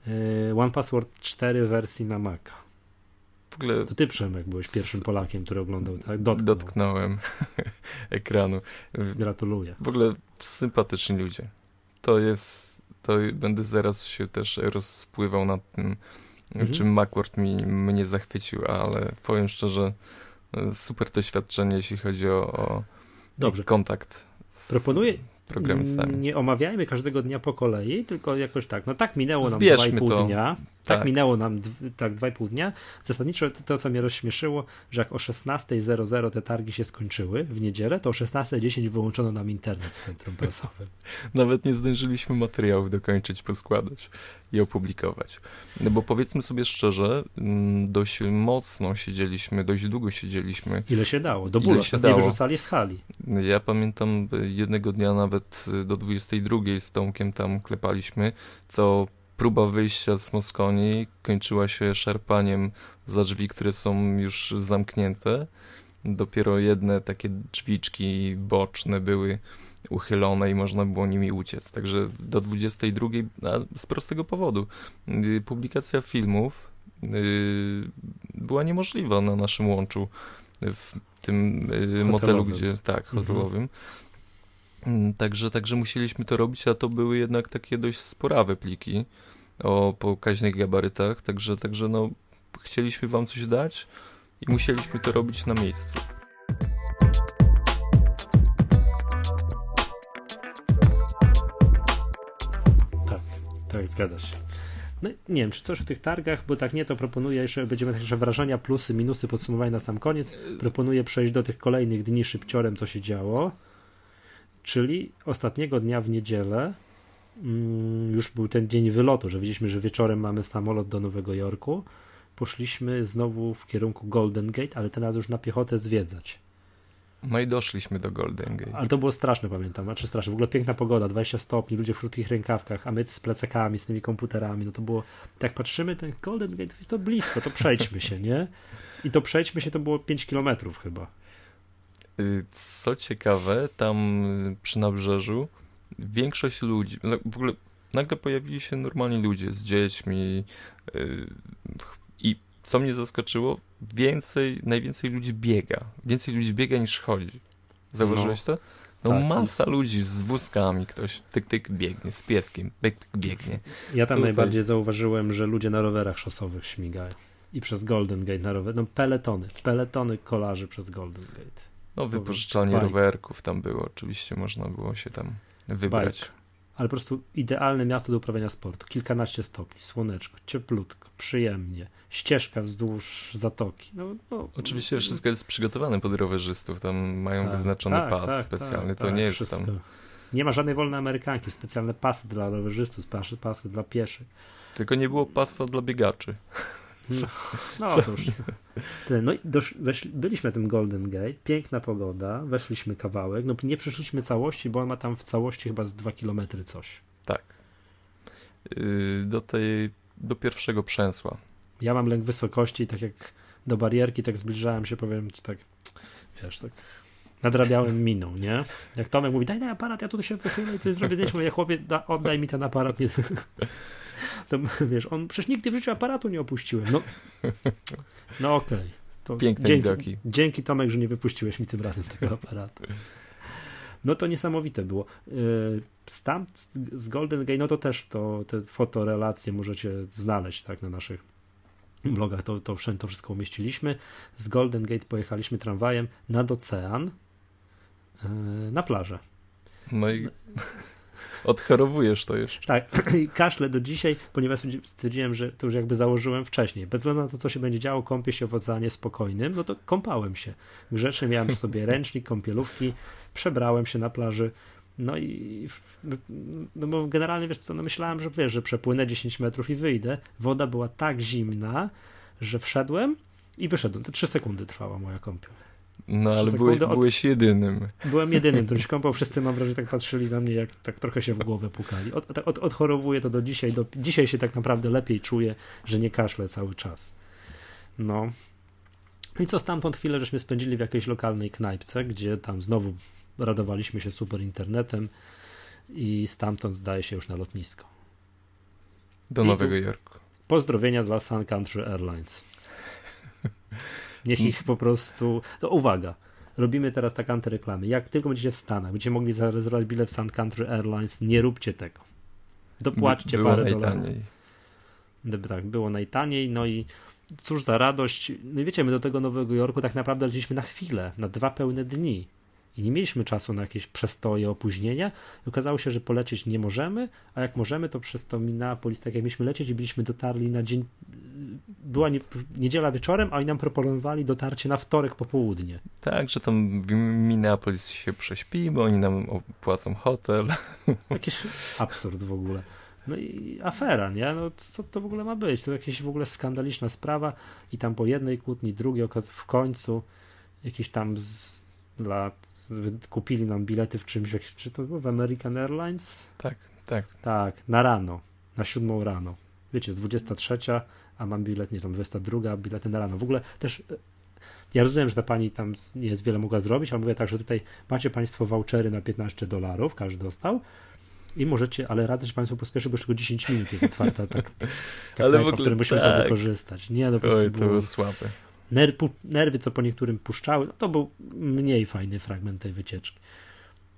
Y, One Password 4 wersji na Maca ogóle... To ty, Przemek, byłeś pierwszym Polakiem, który oglądał, tak? Dotknął. Dotknąłem ekranu. Gratuluję. W ogóle sympatyczni ludzie. To jest... To będę zaraz się też rozpływał nad tym, mhm. czym Macworld mi, mnie zachwycił, ale powiem szczerze, super doświadczenie, jeśli chodzi o, o Dobrze. kontakt. Z... Proponuję programistami. Nie omawiajmy każdego dnia po kolei, tylko jakoś tak. No tak minęło nam Zbierzmy 2,5 dnia. Tak, tak, minęło nam tak 2,5 dnia. Zasadniczo to, to, co mnie rozśmieszyło, że jak o 16.00 te targi się skończyły w niedzielę, to o 16.10 wyłączono nam internet w centrum prasowym. Nawet nie zdążyliśmy materiałów dokończyć, poskładać i opublikować. No bo powiedzmy sobie szczerze, mm, dość mocno siedzieliśmy, dość długo siedzieliśmy. Ile się dało? Do bólu się nie wyrzucali z hali. Ja pamiętam jednego dnia nawet do 22 z Tomkiem tam klepaliśmy, to próba wyjścia z Moskonii kończyła się szarpaniem za drzwi, które są już zamknięte. Dopiero jedne takie drzwiczki boczne były uchylone i można było nimi uciec. Także do 22 z prostego powodu. Y, publikacja filmów y, była niemożliwa na naszym łączu w tym y, hotelowym. motelu, gdzie tak, mhm. hotelowym. Mhm. Także, także musieliśmy to robić, a to były jednak takie dość sporawe pliki o pokaźnych gabarytach, także, także no, chcieliśmy wam coś dać i musieliśmy to robić na miejscu. Tak, tak, zgadza się. No, nie wiem, czy coś o tych targach, bo tak nie, to proponuję jeszcze, będziemy jeszcze wrażenia, plusy, minusy, podsumowania na sam koniec. Proponuję przejść do tych kolejnych dni szybciorem, co się działo. Czyli ostatniego dnia w niedzielę Mm, już był ten dzień wylotu, że widzieliśmy, że wieczorem mamy samolot do Nowego Jorku. Poszliśmy znowu w kierunku Golden Gate, ale teraz już na piechotę zwiedzać. No i doszliśmy do Golden Gate. Ale to było straszne, pamiętam. Znaczy straszne. W ogóle piękna pogoda, 20 stopni, ludzie w krótkich rękawkach, a my z plecakami, z tymi komputerami. No to było, tak patrzymy, ten Golden Gate jest to blisko, to przejdźmy się, nie? I to przejdźmy się to było 5 kilometrów chyba. Y, co ciekawe, tam przy nabrzeżu większość ludzi, no, w ogóle nagle pojawili się normalni ludzie z dziećmi yy, i co mnie zaskoczyło, więcej, najwięcej ludzi biega. Więcej ludzi biega niż chodzi. Zauważyłeś no. to? No tak, masa ludzi z wózkami, ktoś tyk tyk biegnie, z pieskiem, tyk tyk biegnie. Ja tam Tutaj... najbardziej zauważyłem, że ludzie na rowerach szosowych śmigają. I przez Golden Gate na rower. No peletony, peletony kolarzy przez Golden Gate. No wypożyczalnie rowerków tam było, oczywiście można było się tam wybrać. Bike. Ale po prostu idealne miasto do uprawiania sportu. Kilkanaście stopni, słoneczko, cieplutko, przyjemnie, ścieżka wzdłuż zatoki. No, no, Oczywiście wszystko jest przygotowane pod rowerzystów, tam mają tak, wyznaczony tak, pas tak, specjalny, to tak, nie jest wszystko. tam... Nie ma żadnej wolnej amerykanki, specjalne pasy dla rowerzystów, pasy, pasy dla pieszych. Tylko nie było pasa dla biegaczy. No, no to już. No i dosz, wesz, byliśmy na tym Golden Gate, piękna pogoda, weszliśmy kawałek, no nie przeszliśmy całości, bo on ma tam w całości chyba z 2 km coś. Tak. Yy, do tej, do pierwszego przęsła. Ja mam lęk wysokości, tak jak do barierki, tak zbliżałem się, powiem ci tak, wiesz, tak nadrabiałem miną, nie? Jak Tomek mówi, daj, daj aparat, ja tu się wychylę i coś zrobię zdjęcie, mówię, chłopie, da, oddaj mi ten aparat. To wiesz, on przecież nigdy w życiu aparatu nie opuściłem. No, no okej. Okay. Piękne dzięki, widoki. Dzięki Tomek, że nie wypuściłeś mi tym razem tego aparatu. No to niesamowite było. Stamp z Golden Gate, no to też to, te fotorelacje możecie znaleźć tak na naszych blogach, to, to, to wszystko umieściliśmy. Z Golden Gate pojechaliśmy tramwajem nad ocean na plażę. No i odchorowujesz to jeszcze. Tak, i kaszle do dzisiaj, ponieważ stwierdziłem, że to już jakby założyłem wcześniej. Bez względu na to, co się będzie działo, kąpię się w oceanie spokojnym, no to kąpałem się. Grzecznie miałem sobie ręcznik, kąpielówki, przebrałem się na plaży, no i no bo generalnie wiesz co, no myślałem, że wiesz, że przepłynę 10 metrów i wyjdę. Woda była tak zimna, że wszedłem i wyszedłem. To 3 sekundy trwała moja kąpiel. No ale byłeś, od... byłeś jedynym. Byłem jedynym, który się kąpał. Wszyscy mam wrażenie tak patrzyli na mnie, jak tak trochę się w głowę pukali. Od, od, odchorowuję to do dzisiaj. Do, dzisiaj się tak naprawdę lepiej czuję, że nie kaszlę cały czas. No. I co stamtąd chwilę żeśmy spędzili w jakiejś lokalnej knajpce, gdzie tam znowu radowaliśmy się super internetem i stamtąd zdaje się już na lotnisko. Do I Nowego Jorku. Pozdrowienia dla Sun Country Airlines. Niech ich po prostu. To uwaga. Robimy teraz tak antyreklamy. Jak tylko będziecie w Stanach, będziecie mogli zarezerwować bilet w Sun Country Airlines, nie róbcie tego. Dopłaćcie było parę najtaniej. dolarów. Tak, było najtaniej. No i cóż za radość. No i wiecie, my do tego Nowego Jorku tak naprawdę leciliśmy na chwilę, na dwa pełne dni i nie mieliśmy czasu na jakieś przestoje, opóźnienia. I okazało się, że polecieć nie możemy, a jak możemy, to przez to Minneapolis, tak jak mieliśmy lecieć i byliśmy dotarli na dzień, była nie, niedziela wieczorem, a oni nam proponowali dotarcie na wtorek po południe. Tak, że tam w Minneapolis się prześpimy, oni nam opłacą hotel. Jakiś absurd w ogóle. No i afera, nie? No co to w ogóle ma być? To jakaś w ogóle skandaliczna sprawa i tam po jednej kłótni, drugiej w końcu jakiś tam z, dla kupili nam bilety w czymś, czy to było w American Airlines? Tak, tak. Tak, na rano, na siódmą rano. Wiecie, jest 23, a mam bilet, nie tam 22, bilety na rano. W ogóle też e, ja rozumiem, że ta pani tam nie jest wiele mogła zrobić, ale mówię tak, że tutaj macie państwo vouchery na 15 dolarów, każdy dostał i możecie, ale radzę, że państwo pospieszy, bo już tylko 10 minut jest otwarta tak, tak ale w ogóle, musimy tak. to wykorzystać. Nie, no po Oj, to było słabe nerwy, co po niektórym puszczały, no to był mniej fajny fragment tej wycieczki.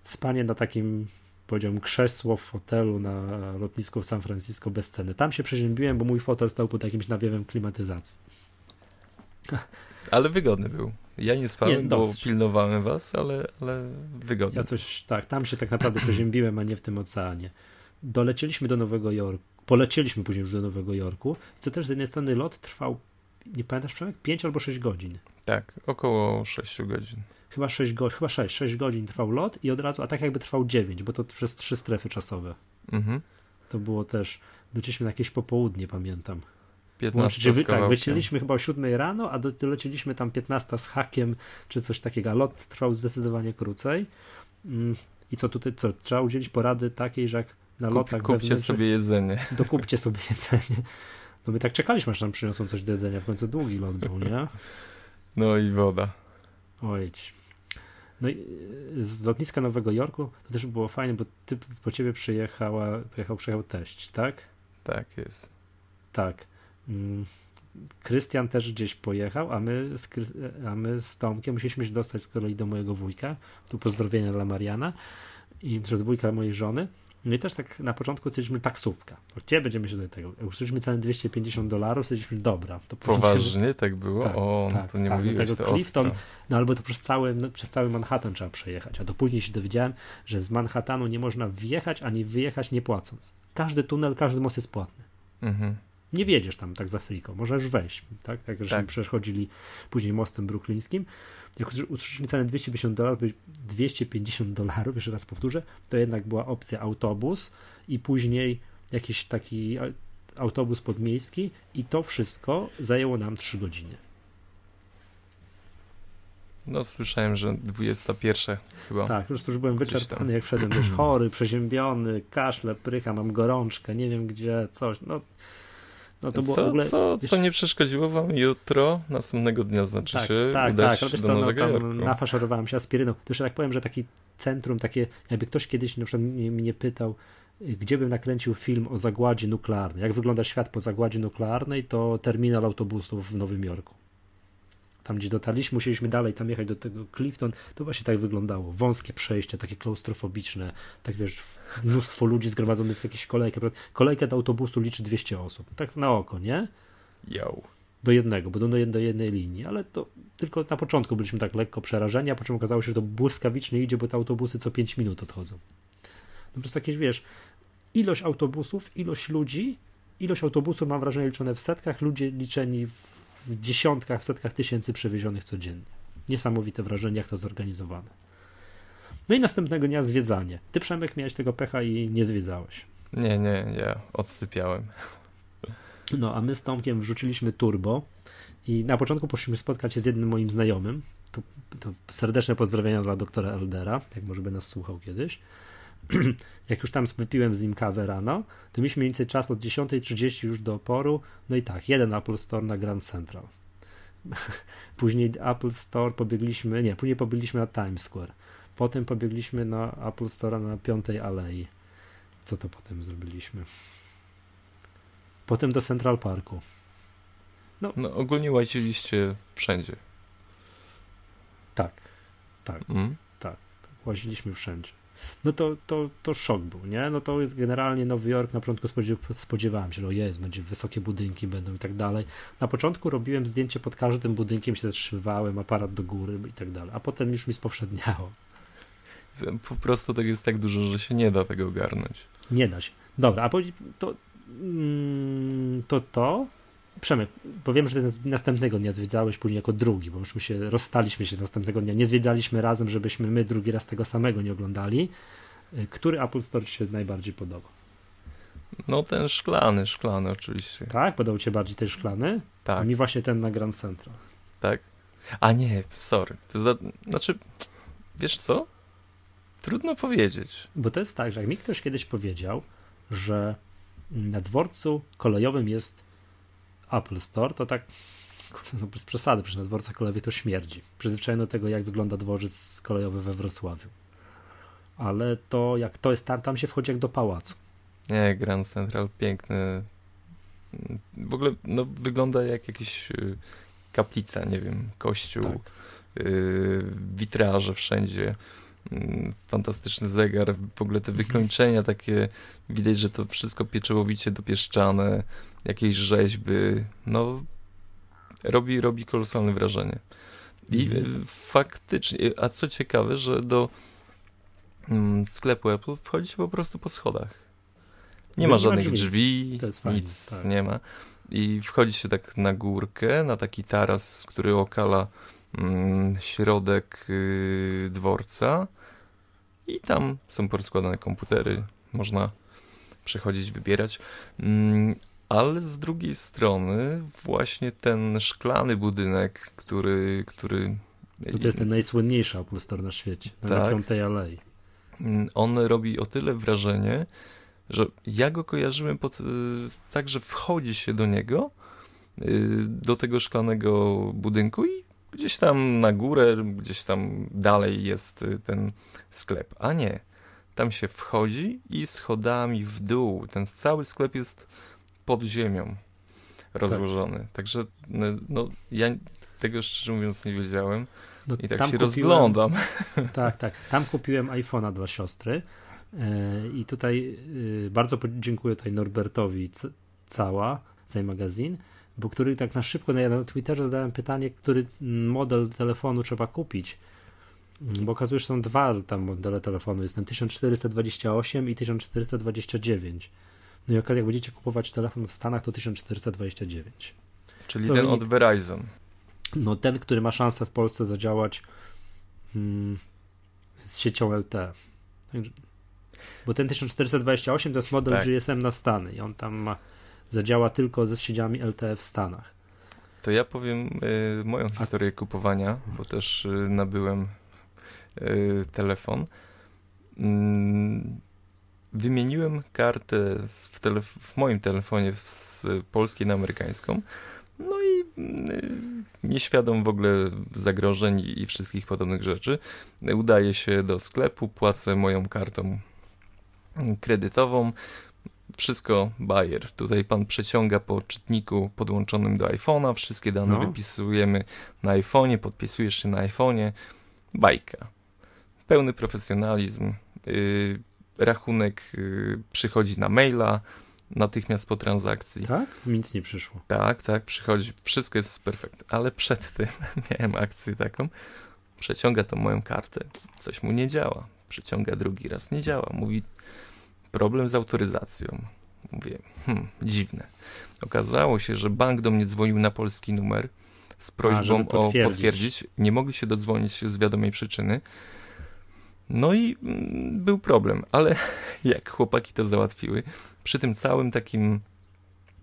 Spanie na takim, powiedziałbym, krzesło w fotelu na lotnisku w San Francisco bez ceny. Tam się przeziębiłem, bo mój fotel stał pod jakimś nawiewem klimatyzacji. Ale wygodny był. Ja nie spałem, nie, bo pilnowałem was, ale, ale wygodny. Ja coś, tak, tam się tak naprawdę przeziębiłem, a nie w tym oceanie. Dolecieliśmy do Nowego Jorku, polecieliśmy później już do Nowego Jorku, co też z jednej strony lot trwał nie pamiętasz Przemek? 5 albo 6 godzin. Tak, około 6 godzin. Chyba 6, go, chyba 6, 6 godzin trwał lot i od razu, a tak jakby trwał 9, bo to przez trzy strefy czasowe. Mhm. To było też, dolecieliśmy na jakieś popołudnie, pamiętam. 15 wy, Tak, wycięliśmy chyba o 7 rano, a dolecieliśmy tam 15 z hakiem, czy coś takiego. A lot trwał zdecydowanie krócej. Mm, I co tutaj, co? Trzeba udzielić porady takiej, że jak na Kup, lotach Kupcie sobie jedzenie. Dokupcie sobie jedzenie. No my tak czekaliśmy, aż nam przyniosą coś do jedzenia. W końcu długi lot był, nie? No i woda. Ojdź. No i y, z lotniska Nowego Jorku to też było fajne, bo ty po ciebie przyjechała, przyjechał, przyjechał teść, tak? Tak jest. Tak. Mm, Krystian też gdzieś pojechał, a my, z, a my z Tomkiem musieliśmy się dostać z kolei do mojego wujka. Tu pozdrowienia dla Mariana i dwójka mojej żony. No i też tak na początku chcieliśmy taksówka. Gdzie będziemy się do tego? Usłyszeliśmy cenę 250 dolarów, stwierdziliśmy, dobra. To Poważnie tak było? Tak, o, no tak, to nie tak, mówiłeś, tego Clifton, No albo to przez cały, no, przez cały Manhattan trzeba przejechać. A to później się dowiedziałem, że z Manhattanu nie można wjechać ani wyjechać nie płacąc. Każdy tunel, każdy most jest płatny. Mhm. Nie wiedziesz tam tak za friko, możesz wejść, tak? Tak, że tak. później mostem bruklińskim jak usłyszeliśmy cenę 250 dolarów, 250 dolarów, jeszcze raz powtórzę, to jednak była opcja autobus i później jakiś taki autobus podmiejski i to wszystko zajęło nam 3 godziny. No słyszałem, że 21 chyba. Tak, po prostu już byłem wyczerpany, jak wszedłem też chory, przeziębiony, kaszle, prycha, mam gorączkę, nie wiem gdzie, coś, no No to było co, ogóle, co, wiesz, co nie przeszkodziło wam jutro, następnego dnia znaczy tak, się tak, tak, do no, Nowego tam Jorku. nafaszerowałem się aspiryną. To jeszcze tak powiem, że taki centrum, takie, jakby ktoś kiedyś na przykład mnie, mnie pytał, gdzie bym nakręcił film o zagładzie nuklearnej, jak wygląda świat po zagładzie nuklearnej, to terminal autobusów w Nowym Jorku. Tam, gdzie dotarliśmy, musieliśmy dalej tam jechać do tego Clifton, to właśnie tak wyglądało. Wąskie przejścia, takie klaustrofobiczne, tak wiesz, mnóstwo ludzi zgromadzonych w jakiejś kolejkę. Kolejka do autobusu liczy 200 osób. Tak na oko, nie? Yo. Do jednego, bo do, do jednej linii, ale to tylko na początku byliśmy tak lekko przerażeni, a po czym okazało się, że to błyskawicznie idzie, bo te autobusy co 5 minut odchodzą. No po prostu jakieś, wiesz, ilość autobusów, ilość ludzi, ilość autobusów mam wrażenie liczone w setkach, ludzie liczeni w dziesiątkach, w setkach tysięcy przewiezionych codziennie. Niesamowite wrażenie, jak to zorganizowane. No i następnego dnia zwiedzanie. Ty, Przemek, miałeś tego pecha i nie zwiedzałeś. Nie, nie, ja odsypiałem. No, a my z Tomkiem wrzuciliśmy turbo i na początku poszliśmy spotkać się z jednym moim znajomym. To, to serdeczne pozdrowienia dla doktora Eldera, jak może by nas słuchał kiedyś. jak już tam wypiłem z nim kawę rano, to mieliśmy mniej więcej czas od 10.30 już do oporu. No i tak, jeden Apple Store na Grand Central. Później Apple Store pobiegliśmy, nie, później pobiegliśmy na Times Square. Potem pobiegliśmy na Apple Store na Piątej Alei. Co to potem zrobiliśmy? Potem do Central Parku. No, no ogólnie łaziliście wszędzie. Tak, tak, mm. tak, tak. Łaziliśmy wszędzie no to, to, to szok był, nie? No to jest generalnie Nowy Jork, na początku spodziewałem się, że o jest, będzie wysokie budynki będą i tak dalej. Na początku robiłem zdjęcie pod każdym budynkiem, się zatrzymywałem, aparat do góry i tak dalej, a potem już mi spowszedniało. Po prostu tak jest tak dużo, że się nie da tego ogarnąć. Nie da się. Dobra, a to, mm, to to Przemek, powiem, że ten następnego dnia zwiedzałeś później jako drugi, bo myśmy się rozstaliśmy się następnego dnia. Nie zwiedzaliśmy razem, żebyśmy my drugi raz tego samego nie oglądali. Y, który Apple Store ci się najbardziej podoba? No ten szklany, szklany oczywiście. Tak? Podobał ci się bardziej ten szklany? Tak. A mi właśnie ten na Grand Central. Tak? A nie, sorry. To za, znaczy, wiesz co? Trudno powiedzieć. Bo to jest tak, że jak mi ktoś kiedyś powiedział, że na dworcu kolejowym jest Apple Store, to tak no bez przesady, przecież na dworcach kolejowych to śmierdzi. Przyzwyczajony do tego, jak wygląda dworzec kolejowy we Wrocławiu. Ale to, jak to jest tam, tam się wchodzi jak do pałacu. Nie, Grand Central piękny. W ogóle no, wygląda jak jakiś y, kaplica, nie wiem, kościół, tak. y, witraże wszędzie, fantastyczny zegar, w ogóle te mhm. wykończenia takie, widać, że to wszystko pieczołowicie dopieszczane, jakieś rzeźby, no robi, robi kolosalne wrażenie. I mhm. faktycznie, a co ciekawe, że do mm, sklepu Apple wchodzi się po prostu po schodach. Nie no ma żadnych drzwi, drzwi nic tak. nie ma. I wchodzi się tak na górkę, na taki taras, który okala mm, środek y, dworca i tam są porozkładane komputery, można przechodzić, wybierać. Mm, ale z drugiej strony właśnie ten szklany budynek, który... który to jest ten najsłynniejszy Apple Store na świecie, na tak, piątej alei. Mm, on robi o tyle wrażenie, że ja go kojarzyłem pod, y, tak, że wchodzi się do niego, y, do tego szklanego budynku i gdzieś tam na górę, gdzieś tam dalej jest y, ten sklep. A nie, tam się wchodzi i schodami w dół. Ten cały sklep jest pod ziemią rozłożony. Tak. Także no, ja tego szczerze mówiąc nie wiedziałem. No, I tak się kupiłem, rozglądam. Tak, tak. Tam kupiłem iPhone'a dla siostry. E, I tutaj e, bardzo dziękuję tutaj Norbertowi Cała za magazyn, bo który tak na szybko na, na Twitterze zadałem pytanie, który model telefonu trzeba kupić. Bo okazuje się, że są dwa tam modele telefonu. Jest ten 1428 i 1429. No i jak będziecie kupować telefon w Stanach, to 1429. Czyli to ten wynik... od Verizon. No ten, który ma szansę w Polsce zadziałać hmm, z siecią LTE. Bo ten 1428 to jest model tak. GSM na Stany i on tam ma, zadziała tylko ze sieciami LTE w Stanach. To ja powiem y, moją historię A... kupowania, bo też y, nabyłem y, telefon. Mm, wymieniłem kartę w, w, moim telefonie z polskiej na amerykańską. No i mm, nieświadom w ogóle zagrożeń i wszystkich podobnych rzeczy, udaje się do sklepu, płacę moją kartą kredytową. Wszystko Bayer. Tutaj pan przeciąga po czytniku podłączonym do iPhone'a, wszystkie dane no. wypisujemy na iPhone'ie, podpisujesz się na iPhone'ie. Bajka. Pełny profesjonalizm. Yy, rachunek yy, przychodzi na maila natychmiast po transakcji. Tak? Nic nie przyszło. Tak, tak, przychodzi. Wszystko jest perfekt. Ale przed tym miałem akcję taką. Przeciąga to moją kartę. Coś mu nie działa. Przeciąga drugi raz. Nie działa. Mówi, problem z autoryzacją. Mówię, hmm, dziwne. Okazało się, że bank do mnie dzwonił na polski numer z prośbą A, potwierdzić. o potwierdzić. Nie mogli się dodzwonić z wiadomej przyczyny. No i mm, był problem, ale jak chłopaki to załatwiły, przy tym całym takim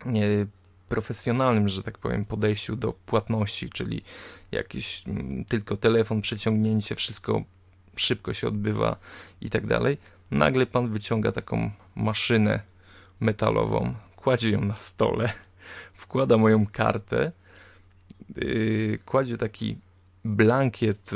nie, profesjonalnym, że tak powiem, podejściu do płatności, czyli jakiś mm, tylko telefon, przeciągnięcie, wszystko szybko się odbywa i tak dalej, nagle pan wyciąga taką maszynę metalową, kładzie ją na stole, wkłada moją kartę, yy, kładzie taki blankiet.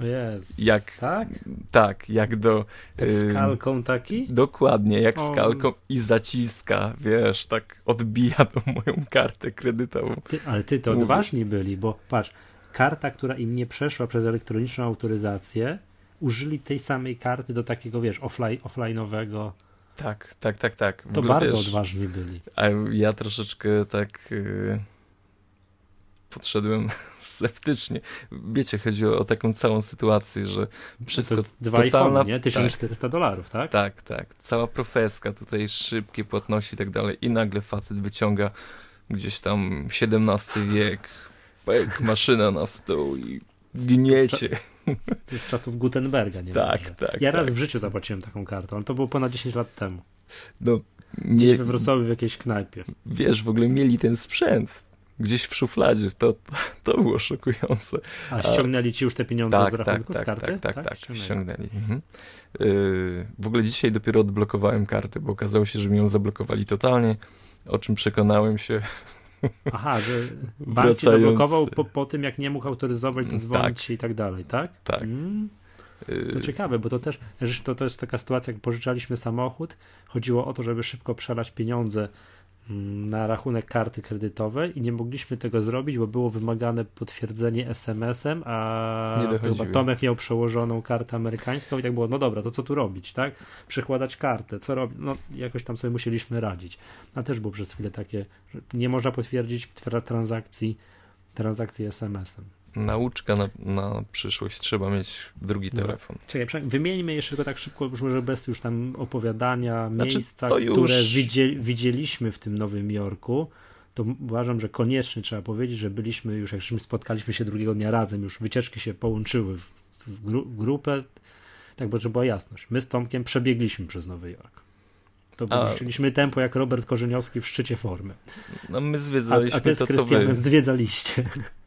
Yy, jest. Jak, tak? Tak, jak do. Tak z kalką taki? Dokładnie, jak o. z kalką i zaciska, wiesz, tak odbija tą moją kartę kredytową. Ty, ale ty to Mówię. odważni byli, bo patrz, karta, która im nie przeszła przez elektroniczną autoryzację, użyli tej samej karty do takiego, wiesz, offline, offline'owego. Tak, tak, tak, tak. W to bardzo wiesz, odważni byli. A ja troszeczkę tak yy, podszedłem sceptycznie. Wiecie, chodzi o, o, taką całą sytuację, że wszystko... To jest dwa totalna... nie? 1400 tak, dolarów, tak? Tak, tak. Cała profeska, tutaj szybkie płatności i tak dalej i nagle facet wyciąga gdzieś tam XVII wiek, pek, maszyna na stół i gniecie. To jest z czasów Gutenberga, nie Tak, wiem, tak. Ja tak. raz w życiu zapłaciłem taką kartą, ale to było ponad 10 lat temu. No, Gdzieś nie... we Wrocławiu w jakiejś knajpie. Wiesz, w ogóle mieli ten sprzęt gdzieś w szufladzie. To, to było szokujące. A ściągnęli ci już te pieniądze tak, z rachunku, tak, z karty? Tak, tak, tak, tak ściągnęli. ściągnęli. Mhm. Yy, w ogóle dzisiaj dopiero odblokowałem kartę, bo okazało się, że mi ją zablokowali totalnie, o czym przekonałem się Aha, że bank ci zablokował po, po tym, jak nie mógł autoryzować, to dzwonić tak. i tak dalej, tak? Tak. Mm. To ciekawe, bo to też, to też taka sytuacja, jak pożyczaliśmy samochód, chodziło o to, żeby szybko przelać pieniądze na rachunek karty kredytowej i nie mogliśmy tego zrobić, bo było wymagane potwierdzenie SMS-em, a chyba Tomek miał przełożoną kartę amerykańską i tak było, no dobra, to co tu robić, tak? Przekładać kartę, co robić? No jakoś tam sobie musieliśmy radzić. A też było przez chwilę takie, że nie można potwierdzić transakcji, transakcji SMS-em nauczka na, na przyszłość. Trzeba mieć drugi no. telefon. Czekaj, wymieńmy jeszcze go tak szybko, już może bez już tam opowiadania, znaczy, miejsca, które widzieliśmy w tym Nowym Jorku. To uważam, że koniecznie trzeba powiedzieć, że byliśmy już, jak już spotkaliśmy się drugiego dnia razem, już wycieczki się połączyły w, gru, grupę. Tak, bo żeby była jasność. My z Tomkiem przebiegliśmy przez Nowy Jork. To A... tempo jak Robert Korzeniowski w szczycie formy. No my zwiedzaliśmy a, a ty z Krystianem zwiedzaliście.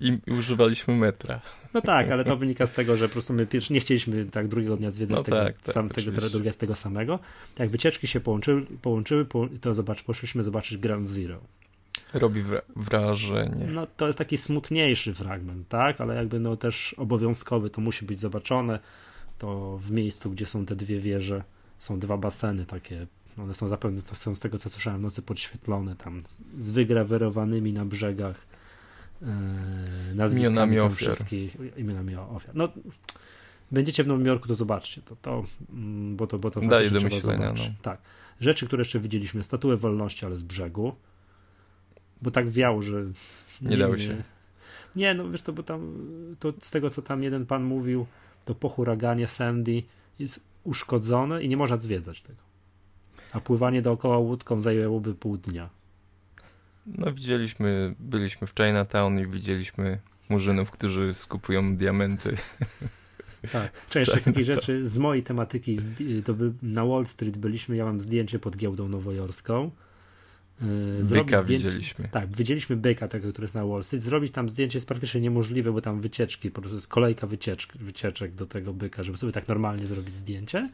I używaliśmy metra. No tak, ale to wynika z tego, że po prostu my pierwszy nie chcieliśmy tak drugiego dnia zwiedzać no tego, tak, tak, sam, tego tego samego. Tak, wycieczki się połączyły, połączyły to zobacz, poszliśmy zobaczyć Ground Zero. Robi wra wrażenie. No to jest taki smutniejszy fragment, tak, ale jakby no też obowiązkowy, to musi być zobaczone. To w miejscu, gdzie są te dwie wieże, są dwa baseny takie one są zapewne, to są z tego co słyszałem, nocy podświetlone tam z wygrawerowanymi na brzegach nazwiskami imionami ofiar. wszystkich, imionami ofiar. No, będziecie w Nowym Jorku, to zobaczcie to, to mm, bo to, bo to Daje do myślenia, no. Tak. Rzeczy, które jeszcze widzieliśmy, statuę wolności, ale z brzegu, bo tak wiał, że nie, nie dało się. Nie, no wiesz to, bo tam to z tego, co tam jeden pan mówił, to po huraganie Sandy jest uszkodzone i nie można zwiedzać tego. A pływanie dookoła łódką zajęłoby pół dnia. No widzieliśmy, byliśmy w Chinatown i widzieliśmy murzynów, którzy skupują diamenty. Tak, część takich rzeczy z mojej tematyki, to by, na Wall Street byliśmy, ja mam zdjęcie pod giełdą nowojorską. E, zrobić byka zdjęcie, widzieliśmy. Tak, widzieliśmy byka tego, który jest na Wall Street. Zrobić tam zdjęcie jest praktycznie niemożliwe, bo tam wycieczki, po prostu jest kolejka wycieczek do tego byka, żeby sobie tak normalnie zrobić zdjęcie.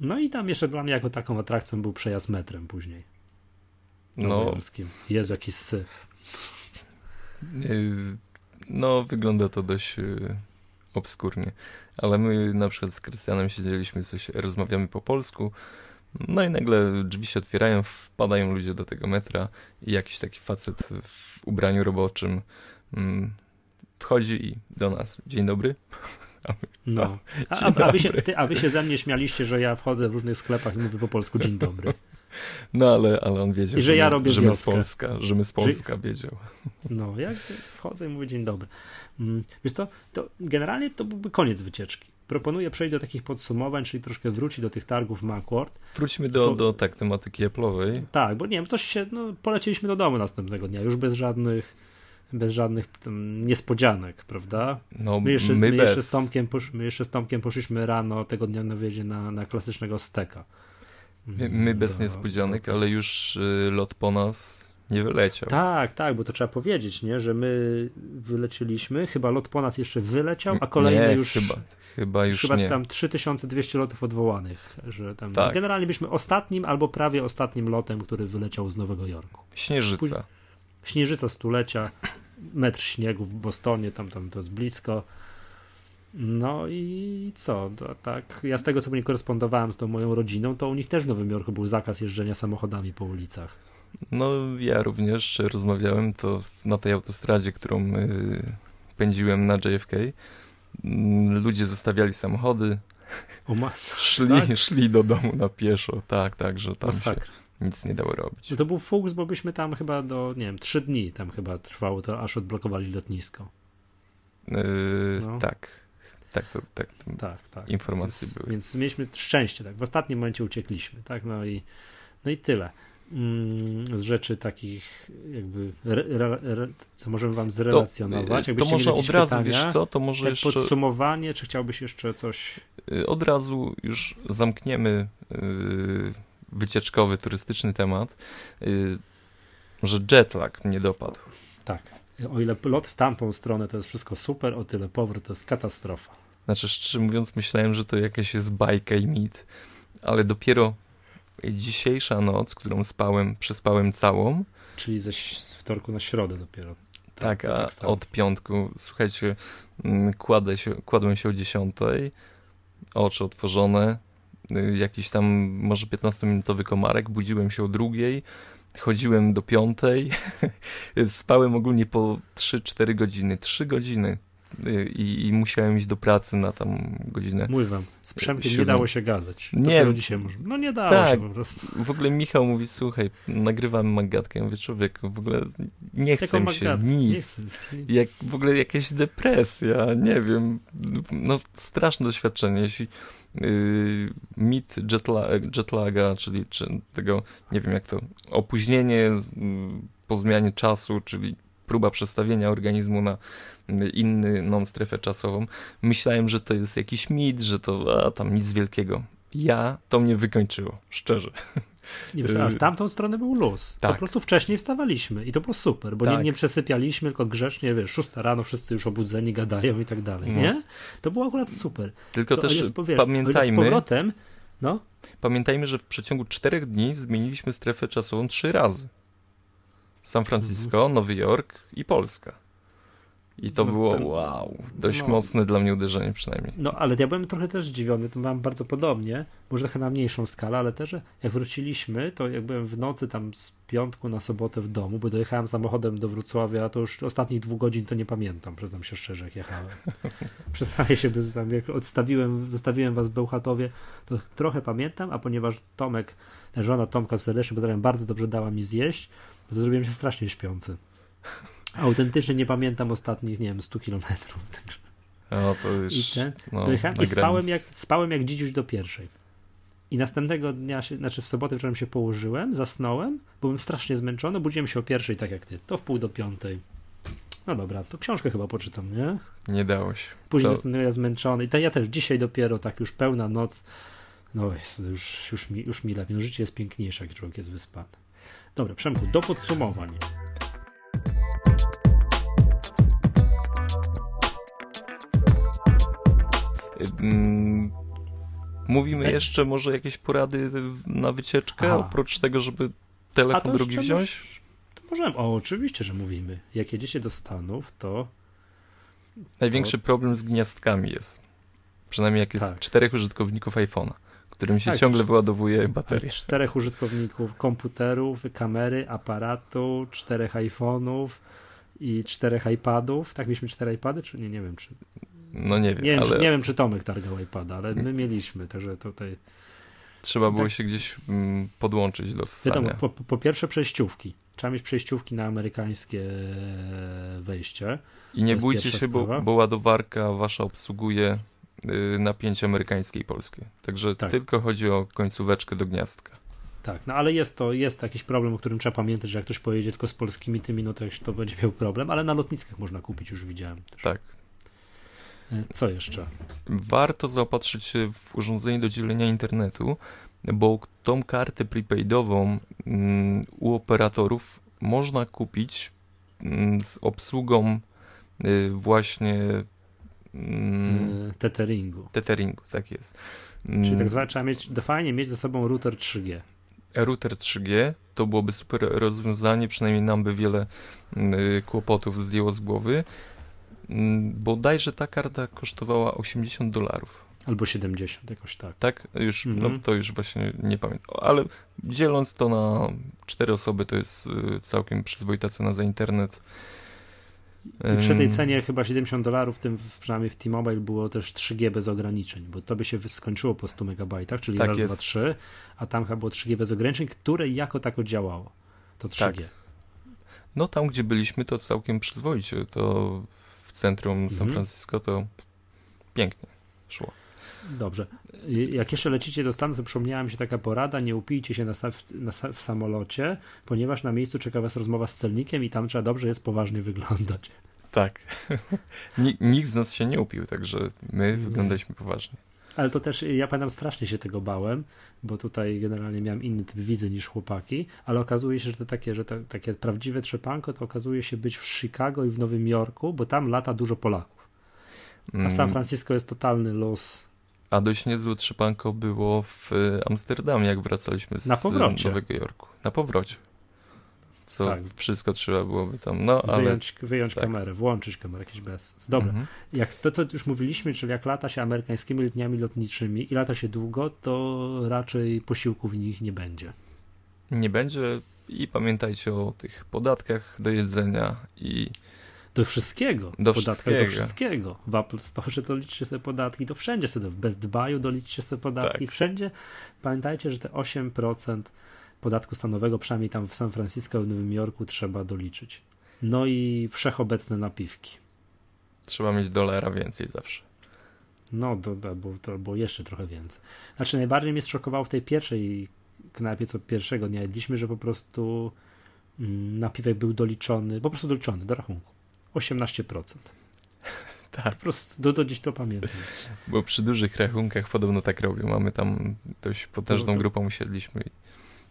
No i tam jeszcze dla mnie jako taką atrakcją był przejazd metrem później. No. Jezu, jaki syf. no wygląda to dość y, obskurnie. Ale my na przykład z Krystianem siedzieliśmy, coś rozmawiamy po polsku. No i nagle drzwi się otwierają, wpadają ludzie do tego metra i jakiś taki facet w ubraniu roboczym mm, wchodzi i do nas. Dzień dobry. No. A, a, a, wy się, ty, a wy się ze mnie śmialiście, że ja wchodzę w różnych sklepach i mówię po polsku dzień dobry. No ale, ale on wiedział, I że ja robię że my z. Polska, że my z Polska wiedział. No, jak wchodzę i mówię dzień dobry. Mm, Wiesz co, to generalnie to byłby koniec wycieczki. Proponuję przejść do takich podsumowań, czyli troszkę wrócić do tych targów Macworld. Wróćmy do, To- do tak tematyki Apple'owej. Tak, bo nie wiem, coś się, no, poleciliśmy do domu następnego dnia, już bez żadnych, bez żadnych tam, niespodzianek, prawda? No My jeszcze, my my, jeszcze z Tomkiem my jeszcze z Tomkiem poszliśmy rano tego dnia na wiezie na, na klasycznego steka. My, my bez niespodzianek, ale już y, lot po nas nie wyleciał. Tak, tak, bo to trzeba powiedzieć, nie, że my wyleciliśmy, chyba lot po nas jeszcze wyleciał, a kolejny nie, już chyba, chyba już chyba nie. tam 3200 lotów odwołanych, że tam Tak. generalnie byliśmy ostatnim albo prawie ostatnim lotem, który wyleciał z Nowego Jorku. Śnieżyca. Śnieżyca stulecia, metr śniegu w Bostonie, tam, tam to jest blisko. No i co? To, tak, ja z tego co nie korespondowałem z tą moją rodziną, to u nich też w Nowym Jorku był zakaz jeżdżenia samochodami po ulicach. No ja również rozmawiałem to na tej autostradzie, którą y, pędziłem na JFK. Ludzie zostawiali samochody, O ma... szli, Tak? szli do domu na pieszo. Tak, tak, że tam się nic nie dało robić. No to był fuks, bo byśmy tam chyba do, nie wiem, trzy dni tam chyba trwało to, aż odblokowali lotnisko. Y, No. Tak, tak, to, tak. to Tak, tak. Informacje więc, były. Więc mieliśmy szczęście, tak. W ostatnim momencie uciekliśmy, tak. No i, no i tyle. Mm, z rzeczy takich jakby, re, re, re, co możemy wam zrelacjonować. To, y, to może od razu, pytania, wiesz co, to może tak jeszcze... podsumowanie, czy chciałbyś jeszcze coś? Y, Od razu już zamkniemy y, wycieczkowy, turystyczny temat, y, że jetlag mnie dopadł. Tak. O ile lot w tamtą stronę to jest wszystko super, o tyle powrót to jest katastrofa. Znaczy, szczerze mówiąc, myślałem, że to jakaś jest bajka i mit, ale dopiero dzisiejsza noc, którą spałem, przespałem całą, Czyli ze z wtorku na środę dopiero. tak, ja a samo. od piątku, słuchajcie, mm, kładę się, kładłem się o dziesiątej, oczy otworzone, y, jakiś tam może 15-minutowy komarek, budziłem się o drugiej, chodziłem do piątej, spałem ogólnie po 3-4 godziny, 3 godziny i, i musiałem iść do pracy na tam godzinę. Mówię wam, z Przemkiem nie dało się gadać. Nie. Dzisiaj może. No nie dało Tak. się po prostu. W ogóle Michał mówi, słuchaj, nagrywamy magatkę. Ja mówię, człowiek, w ogóle nie chcę mi się nic. Chcę, nic. Jak w ogóle jakaś depresja, nie wiem. No straszne doświadczenie. Jeśli yy, mit jetla, jetlaga, czyli czy tego, nie wiem jak to, opóźnienie yy, po zmianie czasu, czyli próba przestawienia organizmu na inną strefę czasową. Myślałem, że to jest jakiś mit, że to a, tam nic wielkiego. Ja to mnie wykończyło, szczerze. Nie w tamtą stronę był luz. Po Tak. prostu wcześniej wstawaliśmy i to było super, bo nie, Tak. nie przesypialiśmy, tylko grzecznie, wiesz, szósta rano, wszyscy już obudzeni, gadają i tak dalej, No. nie? To było akurat super. Tylko to też jest, powiesz, ile z pamiętajmy, powrotem, no, Pamiętajmy, że w przeciągu czterech dni zmieniliśmy strefę czasową trzy razy. San Francisco, Mhm. Nowy Jork i Polska. I to No, było, wow, dość no. mocne dla mnie uderzenie przynajmniej. no, ale ja byłem trochę też zdziwiony, to mam bardzo podobnie, może trochę na mniejszą skalę, ale też, jak wróciliśmy, to jak byłem w nocy tam z piątku na sobotę w domu, bo dojechałem samochodem do Wrocławia, to już ostatnich dwóch godzin to nie pamiętam, przyznam się szczerze, jak jechałem. Przyznaję się, bez tam, jak odstawiłem, zostawiłem was w Bełchatowie, to trochę pamiętam, a ponieważ Tomek, żona Tomka serdecznie pozdrawiam, bardzo dobrze dała mi zjeść, to zrobiłem się strasznie śpiący. Autentycznie nie pamiętam ostatnich, nie wiem, 100 kilometrów. Także. O, to już, I, ten, no, dojechałem i spałem jak, spałem jak dziś już do pierwszej. I następnego dnia, się, znaczy w sobotę wieczorem się położyłem, zasnąłem, byłem strasznie zmęczony, budziłem się o pierwszej, tak jak ty, to w pół do piątej. No dobra, to książkę chyba poczytam, nie? Nie dało się. Później To- następnego ja zmęczony. I to ja też dzisiaj dopiero tak już pełna noc. No już, już, mi, już mi lepiej. No, życie jest piękniejsze, jak człowiek jest wyspany. Dobra, Przemku, do podsumowań. Mówimy Ej. jeszcze może jakieś porady na wycieczkę, Aha. oprócz tego, żeby telefon to drugi wziąć? To możemy. O, oczywiście, że mówimy. Jak jedziecie do Stanów, to Największy problem z gniazdkami jest. Przynajmniej jak jest Tak. czterech użytkowników iPhone'a, którym się Tak, ciągle wyładowuje to bateria. czterech użytkowników komputerów, kamery, aparatu, czterech iPhone'ów i czterech iPadów. Tak, mieliśmy cztery iPady, czy nie? Nie wiem, czy, No nie wiem, nie wiem, ale czy, nie wiem, czy Tomek targał iPada, ale my mieliśmy, także tutaj... trzeba było tak. się gdzieś mm, podłączyć do ssania. Po, po pierwsze przejściówki. Trzeba mieć przejściówki na amerykańskie wejście. I nie bójcie się, bo, bo ładowarka wasza obsługuje y, napięcie amerykańskie i polskie. Także Tak. tylko chodzi o końcóweczkę do gniazdka. Tak, no ale jest to, jest jakiś problem, o którym trzeba pamiętać, że jak ktoś pojedzie tylko z polskimi tymi, no to, to będzie miał problem, ale na lotniskach można kupić, już widziałem. Też. Tak. Co jeszcze? Warto zaopatrzyć się w urządzenie do dzielenia internetu, bo tą kartę prepaidową mm, u operatorów można kupić mm, z obsługą y, właśnie mm, Tetheringu. tetheringu, tak jest. Czyli tak zwane trzeba mieć, fajnie mieć ze sobą router 3G. router 3G to byłoby super rozwiązanie, przynajmniej nam by wiele kłopotów zdjęło z głowy. Mm, Bodajże ta karta kosztowała 80 dolarów. Albo 70, jakoś tak. Tak? Już, no Mhm. to już właśnie nie pamiętam. Ale dzieląc to na cztery osoby, to jest y, całkiem przyzwoita cena za internet. I przy tej cenie chyba 70 dolarów, tym w- przynajmniej w T-Mobile było też 3G bez ograniczeń, bo to by się skończyło po 100 megabajtach, czyli Tak raz, jest. dwa, trzy, a tam chyba było 3G bez ograniczeń, które jako tako działało. To 3G. Tak. No tam, gdzie byliśmy, to całkiem przyzwoicie. To centrum San Mhm. Francisco to pięknie szło. Dobrze. Jak jeszcze lecicie do Stanów, to przypomniała mi się taka porada, nie upijcie się na, na, w samolocie, ponieważ na miejscu czeka was rozmowa z celnikiem i tam trzeba dobrze jest poważnie wyglądać. Tak. Ni- Nikt z nas się nie upił, także my Nie. wyglądaliśmy poważnie. Ale to też, ja pamiętam, strasznie się tego bałem, bo tutaj generalnie miałem inny typ widzy niż chłopaki, ale okazuje się, że to takie, że to, takie prawdziwe trzepanko to okazuje się być w Chicago i w Nowym Jorku, bo tam lata dużo Polaków. A w San Mm, Francisco jest totalny los. A dość niezłe trzepanko było w e, Amsterdamie, jak wracaliśmy z. Nowego Jorku. Na powrocie. Co Tak. wszystko trzeba byłoby tam, no ale... Wyjąć, wyjąć tak. kamerę, włączyć kamerę, jakiś bez. Dobra. Mhm. Jak to, co już mówiliśmy, czyli jak lata się amerykańskimi liniami lotniczymi i lata się długo, to raczej posiłków w nich nie będzie. Nie będzie i pamiętajcie o tych podatkach do jedzenia i Do wszystkiego. Do Podatkach wszystkiego. do wszystkiego. W Apple Store to liczcie sobie podatki, to wszędzie sobie, w Best Buy'u doliczcie sobie podatki, Tak. wszędzie. Pamiętajcie, że te 8% podatku stanowego, przynajmniej tam w San Francisco w Nowym Jorku trzeba doliczyć. No i wszechobecne napiwki. trzeba mieć dolara więcej zawsze. No, do, albo, albo jeszcze trochę więcej. Znaczy, najbardziej mnie zszokowało w tej pierwszej knajpie, co pierwszego dnia jedliśmy, że po prostu mm, napiwek był doliczony, po prostu doliczony do rachunku. 18%. Tak. Po prostu do, do dziś to pamiętam. Bo przy dużych rachunkach podobno tak robią. Mamy tam dość potężną No to- grupą, usiedliśmy i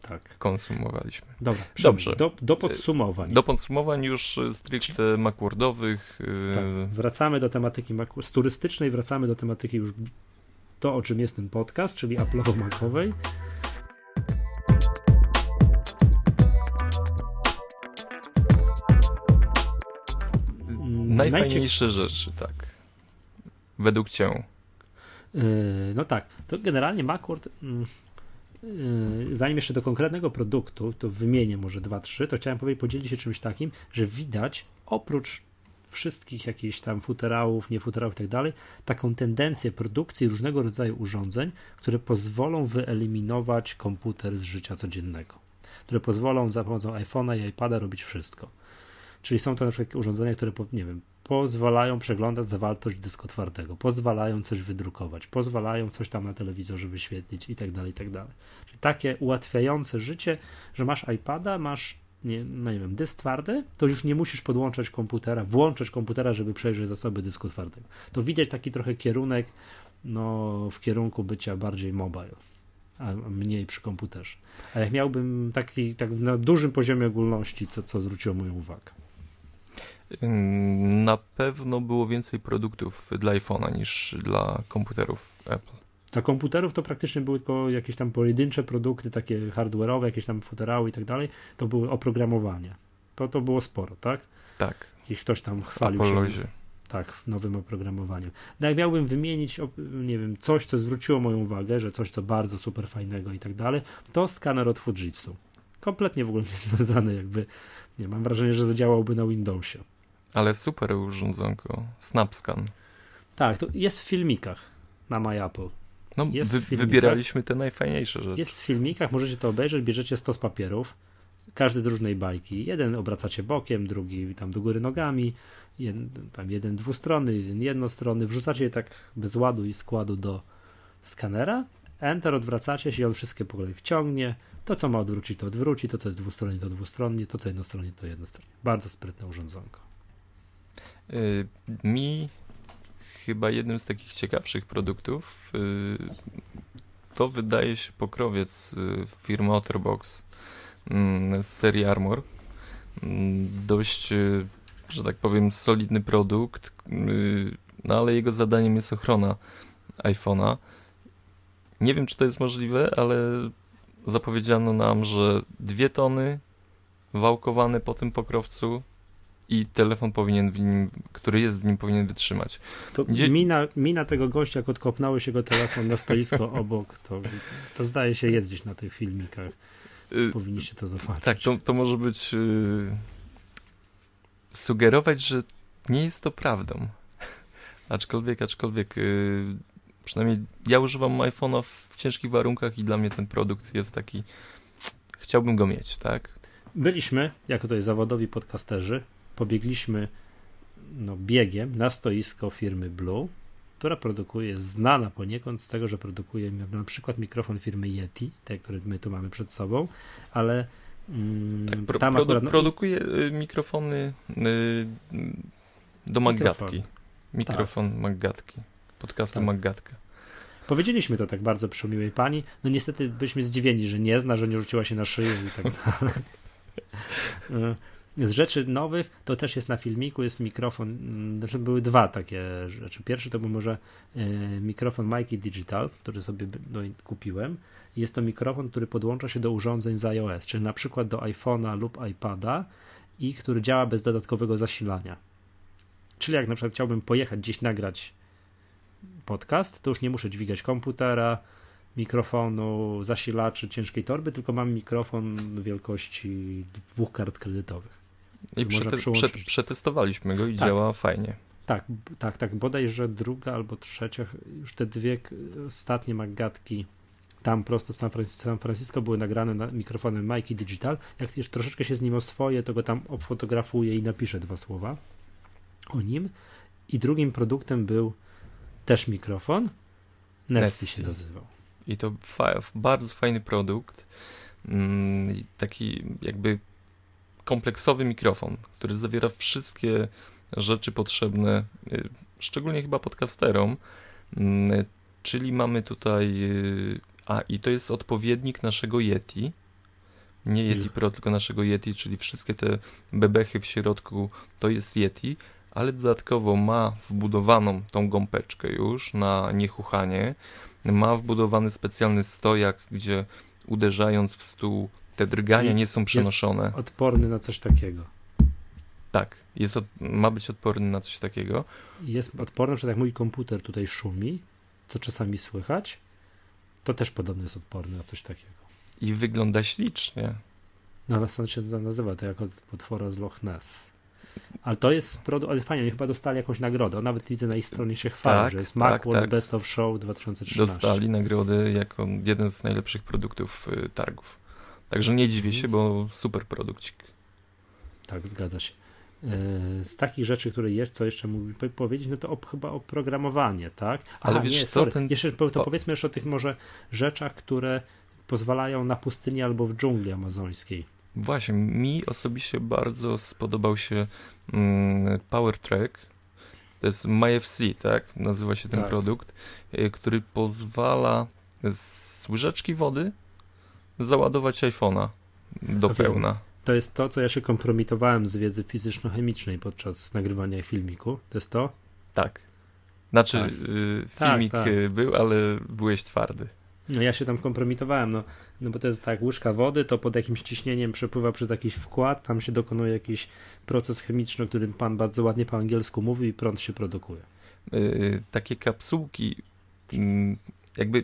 Tak. konsumowaliśmy. Dobra, Dobrze. Do, do podsumowań. Do podsumowań już stricte Macwordowych. e, Tak. Wracamy do tematyki z turystycznej, wracamy do tematyki już to, o czym jest ten podcast, czyli Apple'owo-Macowej. Mm, Najfajniejsze rzeczy, tak. Według cię. Yy, No tak, to generalnie Macworld, mm, zanim jeszcze do konkretnego produktu, to wymienię może dwa, trzy, to chciałem powiedzieć, podzielić się czymś takim, że widać oprócz wszystkich jakichś tam futerałów, nie futerałów i tak dalej, taką tendencję produkcji różnego rodzaju urządzeń, które pozwolą wyeliminować komputer z życia codziennego, które pozwolą za pomocą iPhone'a i iPada robić wszystko. Czyli są to na przykład urządzenia, które, nie wiem, pozwalają przeglądać zawartość dysku twardego, pozwalają coś wydrukować, pozwalają coś tam na telewizorze wyświetlić i tak dalej, i tak. Czyli takie ułatwiające życie, że masz iPada, masz nie, no nie wiem, dysk twardy, to już nie musisz podłączać komputera, włączać komputera, żeby przejrzeć zasoby dysku twardego. To widać taki trochę kierunek no, w kierunku bycia bardziej mobile, a mniej przy komputerze. A jak miałbym taki tak na dużym poziomie ogólności, co, co zwróciło moją uwagę. Na pewno było więcej produktów dla iPhone'a niż dla komputerów Apple. Dla komputerów to praktycznie były tylko jakieś tam pojedyncze produkty, takie hardware'owe, jakieś tam futerały i tak dalej, to były oprogramowanie. To, to było sporo, tak? Tak. Jeśli ktoś tam chwalił Apolozie. się tak, w nowym oprogramowaniu. No jak miałbym wymienić, nie wiem, coś, co zwróciło moją uwagę, że coś, co bardzo super fajnego i tak dalej, to skaner od Fujitsu. Kompletnie w ogóle nie związany jakby, nie mam wrażenia, że zadziałałby na Windowsie. Ale super urządzonko, SnapScan. Tak, to jest w filmikach na MyApple. No, jest wy, wybieraliśmy te najfajniejsze rzeczy. Jest w filmikach, możecie to obejrzeć, bierzecie stos papierów, każdy z różnej bajki. Jeden obracacie bokiem, drugi tam do góry nogami, jeden, tam jeden dwustronny, jeden jednostronny. Wrzucacie je tak bez ładu i składu do skanera, Enter, odwracacie się i on wszystkie po kolei wciągnie. To, co ma odwrócić, to odwróci, to, co jest dwustronnie, to dwustronnie, to, co jednostronnie, to jednostronnie. Bardzo sprytne urządzonko. Yy, mi chyba jednym z takich ciekawszych produktów yy, to wydaje się pokrowiec yy, firmy Otterbox mm, z serii Armor. Mm, dość, y, że tak powiem, solidny produkt, y, no ale jego zadaniem jest ochrona iPhone'a. Nie wiem, czy to jest możliwe, ale zapowiedziano nam, że dwie tony wałkowane po tym pokrowcu i telefon powinien w nim, który jest w nim powinien wytrzymać. To Gdzie... mina, mina tego gościa, jak odkopnąłeś jego telefon na stoisko obok, to, to zdaje się jest gdzieś na tych filmikach. Y, Powinniście to zobaczyć. Tak, to, to może być yy, sugerować, że nie jest to prawdą. Aczkolwiek, aczkolwiek yy, przynajmniej ja używam iPhone'a w ciężkich warunkach i dla mnie ten produkt jest taki chciałbym go mieć, tak? Byliśmy, jako tutaj zawodowi podcasterzy, pobiegliśmy no, biegiem na stoisko firmy Blue, która produkuje, znana poniekąd z tego, że produkuje na przykład mikrofon firmy Yeti, te, który my tu mamy przed sobą, ale mm, tak, pro, tam akurat, no, produkuje y, mikrofony y, do Maggatki. Mikrofon tak. Maggatki. Podcastu tak. Maggatka. Powiedzieliśmy to tak bardzo przy miłej pani. No niestety byliśmy zdziwieni, że nie zna, że nie rzuciła się na szyję i tak dalej. Z rzeczy nowych to też jest na filmiku, jest mikrofon, znaczy były dwa takie rzeczy. Pierwszy to był może e, mikrofon Mikey Digital, który sobie no, kupiłem. Jest to mikrofon, który podłącza się do urządzeń z iOS, czyli na przykład do iPhone'a lub iPada i który działa bez dodatkowego zasilania. Czyli jak na przykład chciałbym pojechać gdzieś nagrać podcast, to już nie muszę dźwigać komputera, mikrofonu, zasilaczy, ciężkiej torby, tylko mam mikrofon wielkości dwóch kart kredytowych. I przete prze przetestowaliśmy go i tak. działa fajnie. Tak, tak, tak. Bodajże druga albo trzecia, już te dwie ostatnie magatki tam prosto z San Francisco były nagrane na mikrofonem Mikey Digital. Jak już troszeczkę się z nim oswoję, to go tam obfotografuję i napiszę dwa słowa o nim. I drugim produktem był też mikrofon. Nessie się nazywał. I to fa bardzo fajny produkt. Mm, taki jakby kompleksowy mikrofon, który zawiera wszystkie rzeczy potrzebne, y, szczególnie chyba podcasterom. Mm, czyli mamy tutaj. Y, a, i to jest odpowiednik naszego Yeti. Nie Yeti Pro, tylko naszego Yeti, czyli wszystkie te bebechy w środku to jest Yeti, ale dodatkowo ma wbudowaną tą gąbeczkę już na niechuchanie. Ma wbudowany specjalny stojak, gdzie uderzając w stół te drgania nie są przenoszone. Jest odporny na coś takiego. Tak, jest od, ma być odporny na coś takiego. Jest odporny, że jak mój komputer tutaj szumi, co czasami słychać, to też podobno jest odporny na coś takiego. I wygląda ślicznie. No ale stąd się nazywa to jako potwora z Loch Ness. Ale to jest produkt, ale fajnie, oni chyba dostali jakąś nagrodę. Nawet widzę na ich stronie się chwali, tak, że jest tak, Macworld tak. Best of Show 2013. Dostali nagrodę jako jeden z najlepszych produktów y, targów. Także nie dziwię się, bo super produkcik. Tak, zgadza się. E, z takich rzeczy, które jest, co jeszcze mógłbym powiedzieć, no to o, chyba oprogramowanie, tak? Ale Aha, wiesz nie, co, ten... Jeszcze to o... powiedzmy jeszcze o tych może rzeczach, które pozwalają na pustyni albo w dżungli amazońskiej. Właśnie, mi osobiście bardzo spodobał się mm, Power Track. To jest MyFC, tak? Nazywa się ten tak. produkt, y, który pozwala z łyżeczki wody załadować iPhone'a do pełna. To jest to, co ja się kompromitowałem z wiedzy fizyczno-chemicznej podczas nagrywania filmiku. To jest to? Tak. Znaczy, Tak. y, Tak, filmik tak. y, był, ale byłeś twardy. No ja się tam kompromitowałem, no, no bo to jest tak, łyżka wody, to pod jakimś ciśnieniem przepływa przez jakiś wkład, tam się dokonuje jakiś proces chemiczny, o którym pan bardzo ładnie po angielsku mówi i prąd się produkuje. Y, takie kapsułki, mm, jakby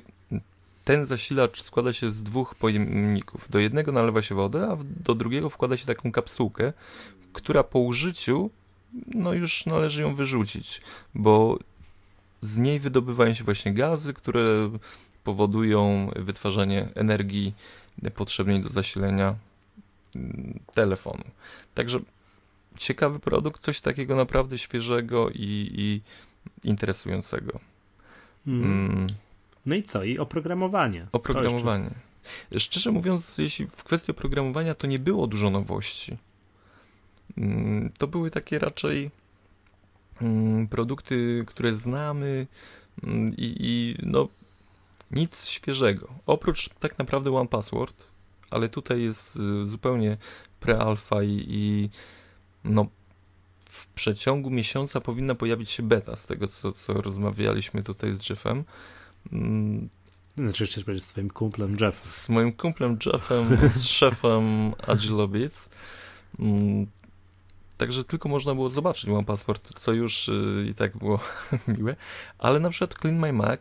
ten zasilacz składa się z dwóch pojemników. Do jednego nalewa się wodę, a do drugiego wkłada się taką kapsułkę, która po użyciu, no już należy ją wyrzucić, bo z niej wydobywają się właśnie gazy, które powodują wytwarzanie energii potrzebnej do zasilenia mm, telefonu. Także ciekawy produkt, coś takiego naprawdę świeżego i, i interesującego. Mm. No i co? I oprogramowanie. Oprogramowanie. Szczerze mówiąc, jeśli w kwestii oprogramowania, to nie było dużo nowości. Mm, To były takie raczej mm, produkty, które znamy mm, i, i no nic świeżego. Oprócz tak naprawdę One Password, ale tutaj jest y, zupełnie pre-alpha i, i no w przeciągu miesiąca powinna pojawić się beta, z tego co, co rozmawialiśmy tutaj z Jeffem. Mm, Znaczy, jeszcze powiedzieć z twoim kumplem Jeffem. z moim kumplem Jeffem, z szefem Agilobits. Mm, Także tylko można było zobaczyć One Passport, co już y, i tak było miłe. Ale na przykład Clean My Mac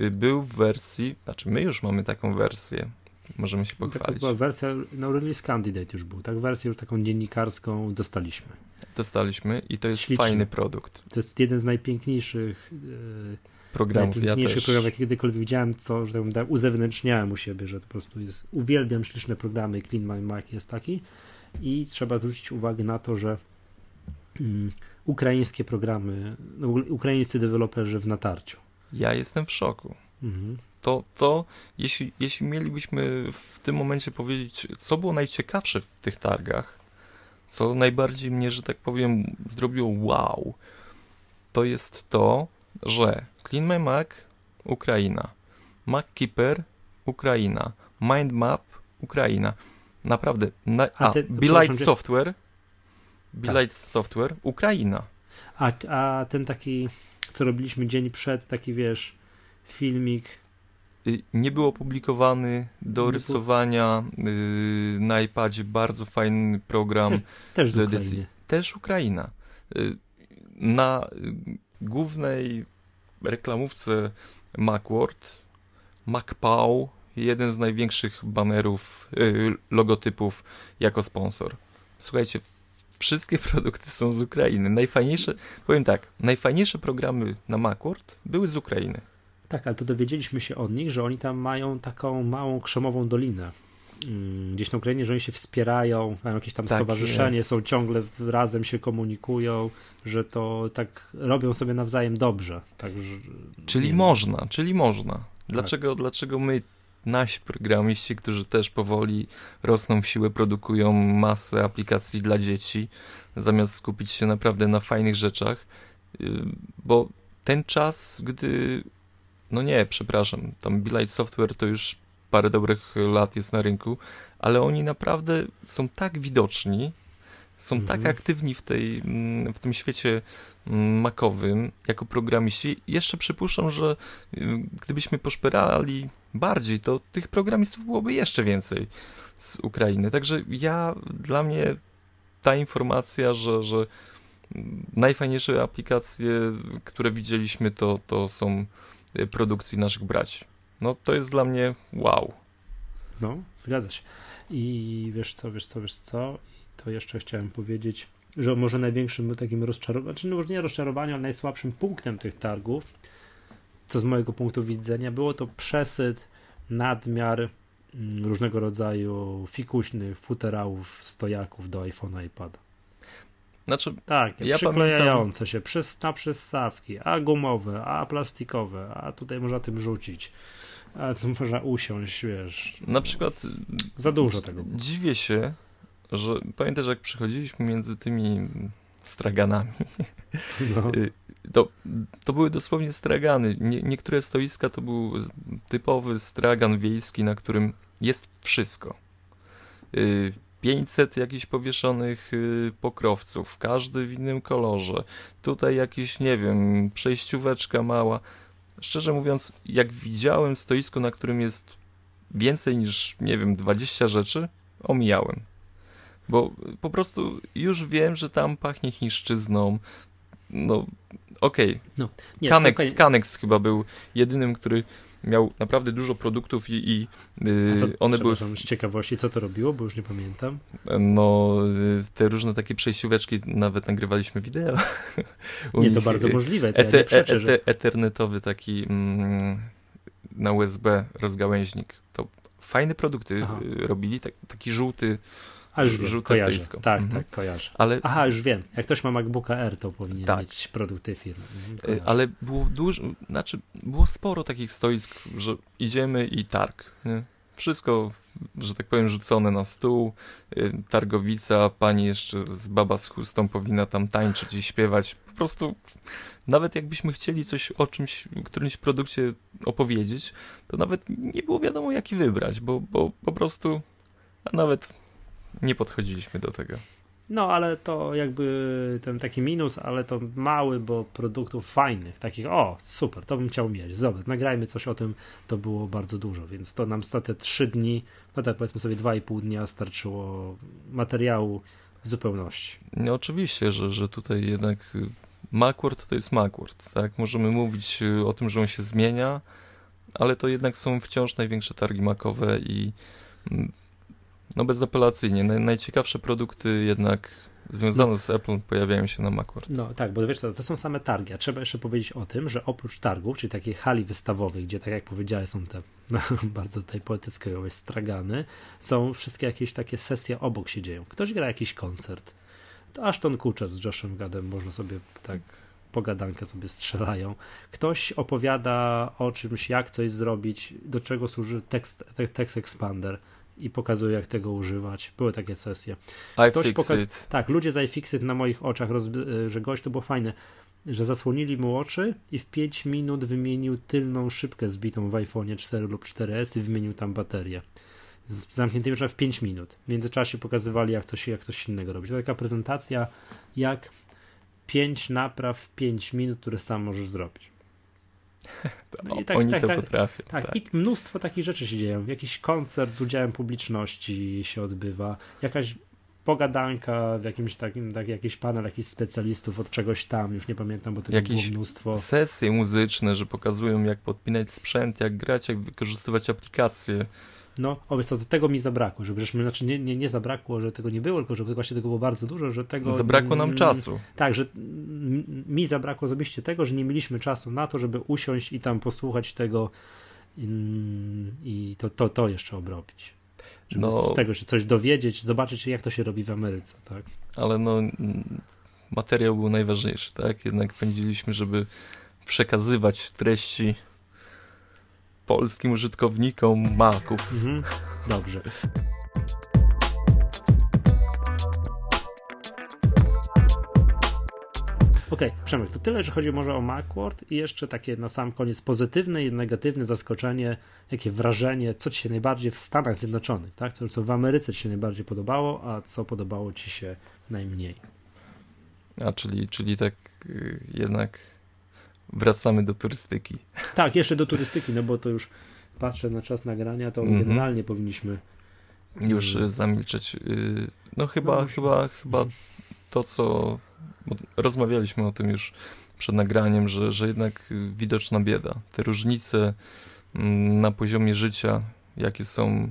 y, był w wersji, znaczy my już mamy taką wersję, możemy się Taka pochwalić. była wersja, no release candidate już był, tak? Wersję już taką dziennikarską dostaliśmy. Dostaliśmy i to jest Śliczny. fajny produkt. To jest jeden z najpiękniejszych e, Programów ja najpiękniejszy też. program, jaki kiedykolwiek widziałem, co że tak powiem, tak uzewnętrzniałem u siebie, że po prostu jest, uwielbiam śliczne programy, Clean My Mac jest taki i trzeba zwrócić uwagę na to, że mm, ukraińskie programy, no, ukraińscy deweloperzy w natarciu. Ja jestem w szoku. Mhm. To, to jeśli, jeśli mielibyśmy w tym momencie powiedzieć, co było najciekawsze w tych targach, co najbardziej mnie, że tak powiem, zrobiło wow, to jest to, że Clean Mac, Ukraina, MacKeeper, Ukraina, MindMap, Ukraina. Naprawdę, na, A a, ty- Be przepraszam Light cię- Software, Be Light Software, Ukraina. A, a ten taki, co robiliśmy dzień przed, taki wiesz, filmik, Y, nie był opublikowany do Nie rysowania y, na iPadzie bardzo fajny program, też z Do Ukrainy. edycji. też Ukraina. Y, na y, głównej reklamówce Macworld, MacPow, jeden z największych banerów, y, logotypów jako sponsor. Słuchajcie, wszystkie produkty są z Ukrainy. Najfajniejsze, powiem tak, najfajniejsze programy na Macworld były z Ukrainy. Tak, ale to dowiedzieliśmy się od nich, że oni tam mają taką małą krzemową dolinę. Mm, Gdzieś na Ukrainie, że oni się wspierają, mają jakieś tam Tak stowarzyszenie, jest. są ciągle razem się komunikują, że to tak robią sobie nawzajem dobrze. Tak, że, Czyli można, czyli można. Dlaczego, dlaczego my, nasi programiści, którzy też powoli rosną w siłę, produkują masę aplikacji dla dzieci, zamiast skupić się naprawdę na fajnych rzeczach? Yy, Bo ten czas, gdy. No nie, przepraszam, tam Bilight Software to już parę dobrych lat jest na rynku, ale oni naprawdę są tak widoczni, są Mhm. tak aktywni w, tej, mm, w tym świecie mm, makowym jako programiści. Jeszcze przypuszczam, że y, gdybyśmy poszperali bardziej, to tych programistów byłoby jeszcze więcej z Ukrainy. Także ja, dla mnie ta informacja, że, że najfajniejsze aplikacje, które widzieliśmy, to, to są y, produkcji naszych braci. No to jest dla mnie wow. No, zgadza się. I wiesz co, wiesz co, wiesz co? I to jeszcze chciałem powiedzieć, że może największym takim rozczarowaniem, znaczy no może nie rozczarowaniem, ale najsłabszym punktem tych targów, co z mojego punktu widzenia było to przesyt, nadmiar mm, różnego rodzaju fikuśnych futerałów, stojaków do iPhone'a i iPada. Znaczy, Tak, Ja przyklejające się przys na przystawki, a gumowe, a plastikowe, a tutaj można tym rzucić, a tu można usiąść, wiesz, na przykład za dużo tego było. Dziwię się, że pamiętasz, jak przychodziliśmy między tymi straganami, No. y, to, to były dosłownie stragany. Nie, niektóre stoiska to był typowy stragan wiejski, na którym jest wszystko. Y, 500 jakichś powieszonych y, pokrowców, każdy w innym kolorze. Tutaj jakieś, nie wiem, przejścióweczka mała. Szczerze mówiąc, jak widziałem stoisko, na którym jest więcej niż, nie wiem, 20 rzeczy, omijałem. Bo po prostu już wiem, że tam pachnie chińszczyzną. No, okej. Okay. No, Kanex chyba był jedynym, który miał naprawdę dużo produktów i, i co, one były. Z ciekawości, co to robiło, bo już nie pamiętam. No, y, te różne takie przejścióweczki, nawet nagrywaliśmy wideo. nie, to bardzo możliwe. To ete, przeczę, ete, że... Ethernetowy taki mm, na USB rozgałęźnik. To fajne produkty Aha. Y, robili, tak, taki żółty a już wiem, kojarzę. Stoisko. Tak, mhm. tak, kojarzę. Ale... Aha, już wiem. Jak ktoś ma MacBooka Air, to powinien tak. mieć produkty firmy. Mhm, Ale było dużo, znaczy było sporo takich stoisk, że idziemy i targ. Nie? Wszystko, że tak powiem, rzucone na stół. Y, targowica, pani jeszcze z baba z chustą powinna tam tańczyć i śpiewać. Po prostu nawet jakbyśmy chcieli coś o czymś, którymś produkcie opowiedzieć, to nawet nie było wiadomo jaki wybrać, bo, bo po prostu, a nawet nie podchodziliśmy do tego. No, ale to jakby ten taki minus, ale to mały, bo produktów fajnych, takich, o, super, to bym chciał mieć. Zobacz, nagrajmy coś o tym, to było bardzo dużo, więc to nam za te trzy dni, no tak powiedzmy sobie dwa i pół dnia starczyło materiału w zupełności. No oczywiście, że, że tutaj jednak Macworld to jest Macworld, tak? Możemy mówić o tym, że on się zmienia, ale to jednak są wciąż największe targi makowe i mm, no bezapelacyjnie. Naj, najciekawsze produkty jednak związane no. z Apple pojawiają się na Macworld. No tak, bo wiesz co, to są same targi, a trzeba jeszcze powiedzieć o tym, że oprócz targów, czyli takiej hali wystawowej, gdzie tak jak powiedziałeś są te no, bardzo tutaj poetyckie stragany, są wszystkie jakieś takie sesje obok się dzieją. Ktoś gra jakiś koncert. To Ashton Kutcher z Joshem Gadem można sobie tak pogadankę sobie strzelają. Ktoś opowiada o czymś, jak coś zrobić, do czego służy tekst, tekst expander i pokazuje, jak tego używać. Były takie sesje. Ktoś pokazał. Tak, ludzie z iFixit na moich oczach, roz... E, że gość to było fajne, że zasłonili mu oczy i w 5 minut wymienił tylną szybkę zbitą w iPhone 4 lub 4S i wymienił tam baterię. Z zamkniętymi oczami w 5 minut. W międzyczasie pokazywali, jak coś, jak coś innego robić. To taka prezentacja, jak 5 napraw w 5 minut, które sam możesz zrobić. No i tak, Oni tak, to tak, potrafią. Tak, tak, i mnóstwo takich rzeczy się dzieją. Jakiś koncert z udziałem publiczności się odbywa, jakaś pogadanka w jakimś takim, tak, jakiś panel jakichś specjalistów od czegoś tam, już nie pamiętam, bo to Jakieś było mnóstwo. sesje muzyczne, że pokazują jak podpinać sprzęt, jak grać, jak wykorzystywać aplikacje. No, o co, tego mi zabrakło, żeby żeśmy, znaczy nie, nie, nie zabrakło, że tego nie było, tylko że właśnie tego było bardzo dużo, że tego... Zabrakło nam czasu. Tak, że mi zabrakło osobiście tego, że nie mieliśmy czasu na to, żeby usiąść i tam posłuchać tego i to, to, to jeszcze obrobić. Żeby no, z tego się coś dowiedzieć, zobaczyć jak to się robi w Ameryce, tak? Ale no materiał był najważniejszy, tak? Jednak pędziliśmy, żeby przekazywać treści polskim użytkownikom Maców. Mhm. Dobrze. Okej, okay, Przemek, to tyle, że chodzi może o Macworld i jeszcze takie na sam koniec pozytywne i negatywne zaskoczenie, jakie wrażenie, co ci się najbardziej w Stanach Zjednoczonych, tak? Co, co w Ameryce ci się najbardziej podobało, a co podobało ci się najmniej. A czyli, czyli tak y, jednak wracamy do turystyki. Tak, jeszcze do turystyki, no bo to już patrzę na czas nagrania, to mm -hmm. generalnie powinniśmy już y, zamilczeć. Y, no chyba, no, chyba, chyba to, co rozmawialiśmy o tym już przed nagraniem, że, że jednak widoczna bieda. Te różnice mm, na poziomie życia, jakie są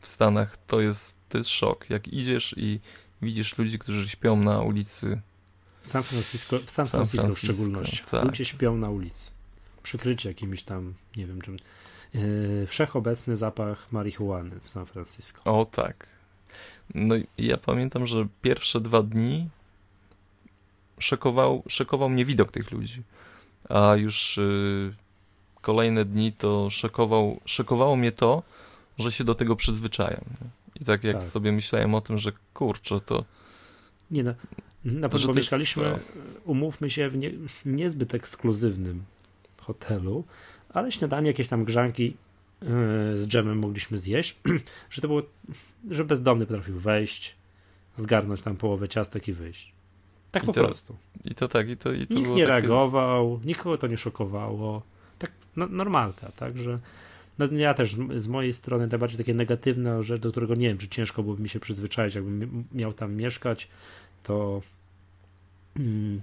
w Stanach, to jest, to jest szok. Jak idziesz i widzisz ludzi, którzy śpią na ulicy w San Francisco, w San Francisco, San Francisco w szczególności. Tak. Ludzie śpią na ulicy. Przykryci jakimiś tam, nie wiem czym. Yy, wszechobecny zapach marihuany w San Francisco. O tak. No i ja pamiętam, że pierwsze dwa dni szokował, szokował mnie widok tych ludzi. A już yy, kolejne dni to szokował, szokowało mnie to, że się do tego przyzwyczajam. I tak jak tak. sobie myślałem o tym, że kurczę, to nie no, na pewno mieszkaliśmy, umówmy się, w nie, niezbyt ekskluzywnym hotelu, ale śniadanie, jakieś tam grzanki z dżemem mogliśmy zjeść, że to było, że bezdomny potrafił wejść, zgarnąć tam połowę ciastek i wyjść. Tak I po to- prostu. I to tak, i to, i to Nikt nie takie- reagował, nikogo to nie szokowało. Tak no, normalka, także no, ja też z mojej strony najbardziej takie negatywna rzecz, do którego nie wiem, czy ciężko byłoby mi się przyzwyczaić, jakbym mi- miał tam mieszkać, to mm,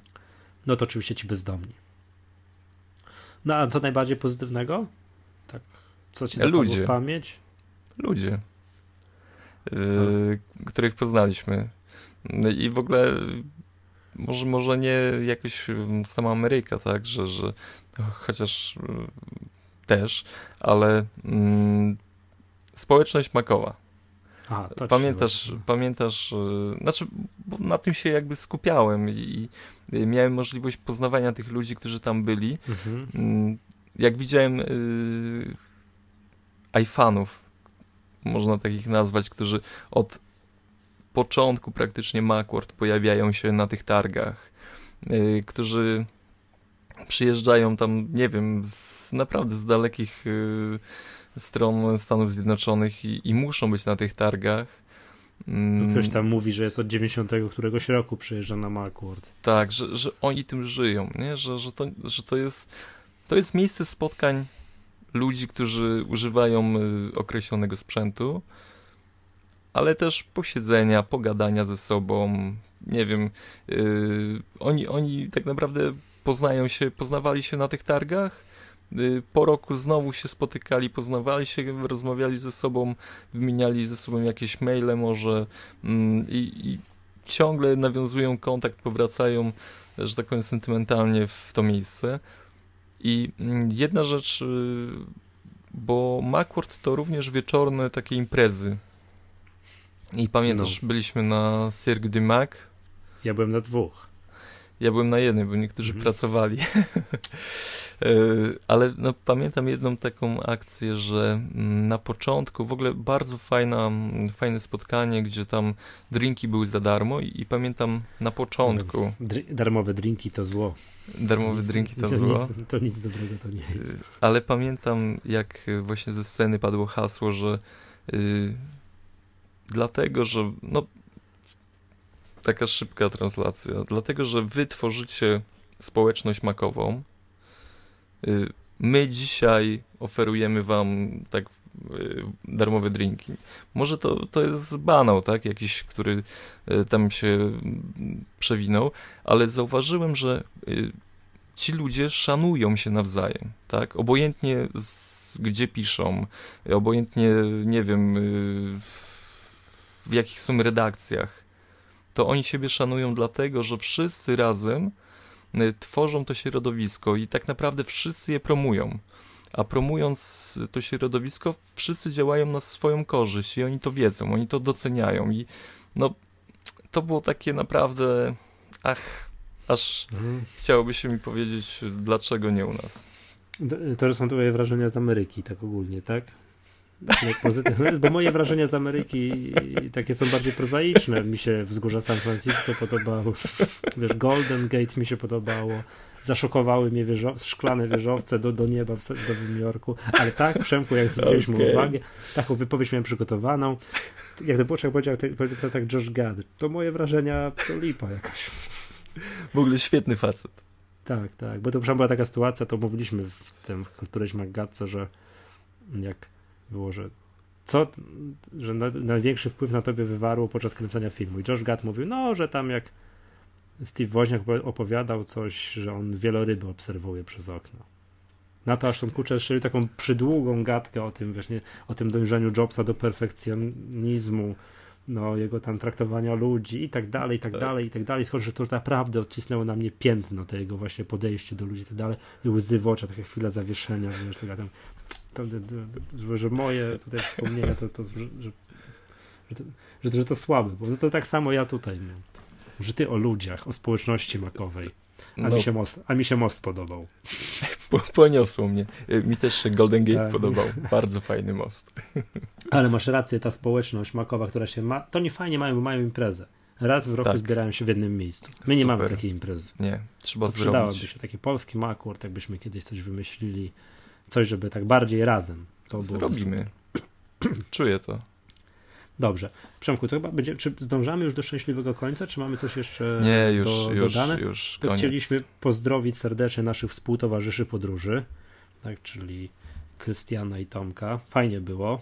no to oczywiście ci bezdomni. No a co najbardziej pozytywnego? Tak, co ci zapadło Ludzie. w pamięć? ludzie, yy, których poznaliśmy. No I w ogóle może, może nie jakoś ym, sama Ameryka, tak, że, że chociaż y, też, ale mm, społeczność makowa. A, to ci Pamiętasz, się- pamiętasz, yy, znaczy bo na tym się jakby skupiałem i, i miałem możliwość poznawania tych ludzi, którzy tam byli. Mhm. Mm, Jak widziałem yy, iFanów, można takich nazwać, którzy od początku praktycznie Macworld pojawiają się na tych targach, yy, którzy przyjeżdżają tam, nie wiem, z, naprawdę z dalekich yy, stron Stanów Zjednoczonych i, i muszą być na tych targach. Mm, Ktoś tam mówi, że jest od 90 któregoś roku przyjeżdża na Macworld. tak, że, że oni tym żyją, nie? Że, że, to, że to jest to jest miejsce spotkań ludzi, którzy używają y, określonego sprzętu, ale też posiedzenia, pogadania ze sobą, nie wiem, y, oni, oni tak naprawdę poznają się, poznawali się na tych targach, po roku znowu się spotykali, poznawali się, rozmawiali ze sobą, wymieniali ze sobą jakieś maile może mm, i, i ciągle nawiązują kontakt, powracają, że tak powiem, sentymentalnie w to miejsce. I mm, jedna rzecz, y, bo Macworld to również wieczorne takie imprezy. I pamiętasz, byliśmy na Cirque du Mac. Ja byłem na dwóch. Ja byłem na jednej, bo niektórzy Mhm. pracowali. Y, Ale no, pamiętam jedną taką akcję, że mm, na początku w ogóle bardzo fajna, mm, fajne spotkanie, gdzie tam drinki były za darmo i, i pamiętam na początku Dr- darmowe drinki to zło. darmowe nic- drinki to to zło. Nic, to nic dobrego to nie jest. Y, Ale pamiętam, jak właśnie ze sceny padło hasło, że y, dlatego, że no taka szybka translacja, dlatego, że wy tworzycie społeczność makową, y, my dzisiaj oferujemy wam tak y, darmowe drinki. Może to, to jest banał, tak, jakiś, który y, tam się mm, przewinął, ale zauważyłem, że ci ludzie szanują się nawzajem, tak? Obojętnie z, gdzie piszą, obojętnie, nie wiem, w jakich są redakcjach, to oni siebie szanują dlatego, że wszyscy razem y, tworzą to środowisko i tak naprawdę wszyscy je promują. A promując to środowisko, wszyscy działają na swoją korzyść i oni to wiedzą, oni to doceniają i no, to było takie naprawdę, ach, aż Mhm. Chciałoby się mi powiedzieć, dlaczego nie u nas. D- To są twoje wrażenia z Ameryki, tak ogólnie, tak? Pozytywne, bo moje wrażenia z Ameryki takie są bardziej prozaiczne. Mi się wzgórza San Francisco podobało. Wiesz, Golden Gate mi się podobało. Zaszokowały mnie szklane wieżowce do, do nieba w Nowym Jorku. Ale tak, Przemku, jak zwróciliśmy Okej. uwagę, taką wypowiedź miałem przygotowaną. Jak to było, jak powiedział tak, tak Josh Gad, to moje wrażenia to lipa jakaś. W ogóle świetny facet. Tak, tak, bo to była taka sytuacja, to mówiliśmy w tym w którejś Maggatce, że jak było, że co, że na, największy wpływ na tobie wywarło podczas kręcenia filmu. I Josh Gad mówił, no, że tam jak Steve Woźniak opo- opowiadał coś, że on wieloryby obserwuje przez okno. Na to aż on kurczę strzelił taką przydługą gadkę o tym właśnie, o tym dążeniu Jobsa do perfekcjonizmu, no, jego tam traktowania ludzi i tak dalej, i tak Tak. dalej, i tak dalej. Skoro że to naprawdę odcisnęło na mnie piętno, to jego właśnie podejście do ludzi i tak dalej. I łzy w oczach, taka chwila zawieszenia, wiesz, taka tam, to, że, że moje tutaj wspomnienia, to, to że, że, że, to, słabe, bo to tak samo ja tutaj, no. że ty o ludziach, o społeczności makowej, a, No, mi, się most, a mi się most podobał. po, poniosło mnie. Y, Mi też się Golden Gate Tak. podobał. Bardzo fajny most. Ale masz rację, ta społeczność makowa, która się ma, to nie fajnie mają, bo mają imprezę. Raz w roku Tak. zbierają się w jednym miejscu. My nie mamy Super. takiej imprezy. Nie, trzeba To przydałoby zrobić. się taki polski makord, jakbyśmy kiedyś coś wymyślili, coś, żeby tak bardziej razem. To Zrobimy. Czuję to. Dobrze. Przemku, to chyba będzie, czy zdążamy już do szczęśliwego końca, czy mamy coś jeszcze Nie, już, do, już, dodane? już to koniec. chcieliśmy pozdrowić serdecznie naszych współtowarzyszy podróży, tak, czyli Krystiana i Tomka. Fajnie było.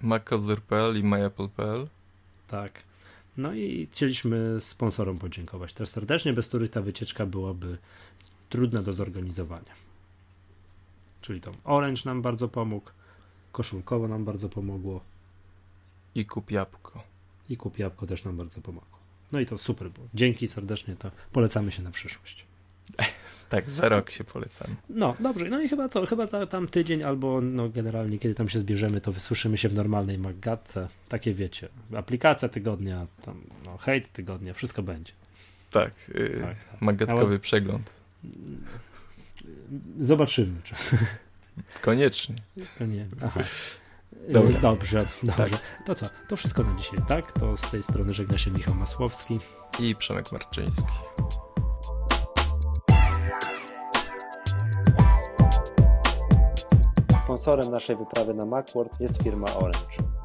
Makozur.pl i myapple.pl Tak. No i chcieliśmy sponsorom podziękować też serdecznie, bez których ta wycieczka byłaby trudna do zorganizowania. Czyli to Orange nam bardzo pomógł, koszulkowo nam bardzo pomogło i kup jabłko. i kup jabłko też nam bardzo pomogło. No i to super było. Dzięki serdecznie, to polecamy się na przyszłość. Tak, za rok się polecam. No, dobrze. No i chyba co, chyba za tam tydzień albo no generalnie kiedy tam się zbierzemy, to wysłyszymy się w normalnej Maggatce. Takie wiecie, aplikacja tygodnia, tam no, hejt tygodnia, wszystko będzie. Tak, yy, Tak, tak. magatkowy Ale- przegląd. Zobaczymy. Czy... Koniecznie. To nie. Aha. Dobra. Y, Dobrze, dobrze. Tak. To co? To wszystko na dzisiaj, tak? To z tej strony żegna się Michał Masłowski. I Przemek Marczyński. Sponsorem naszej wyprawy na Macworld jest firma Orange.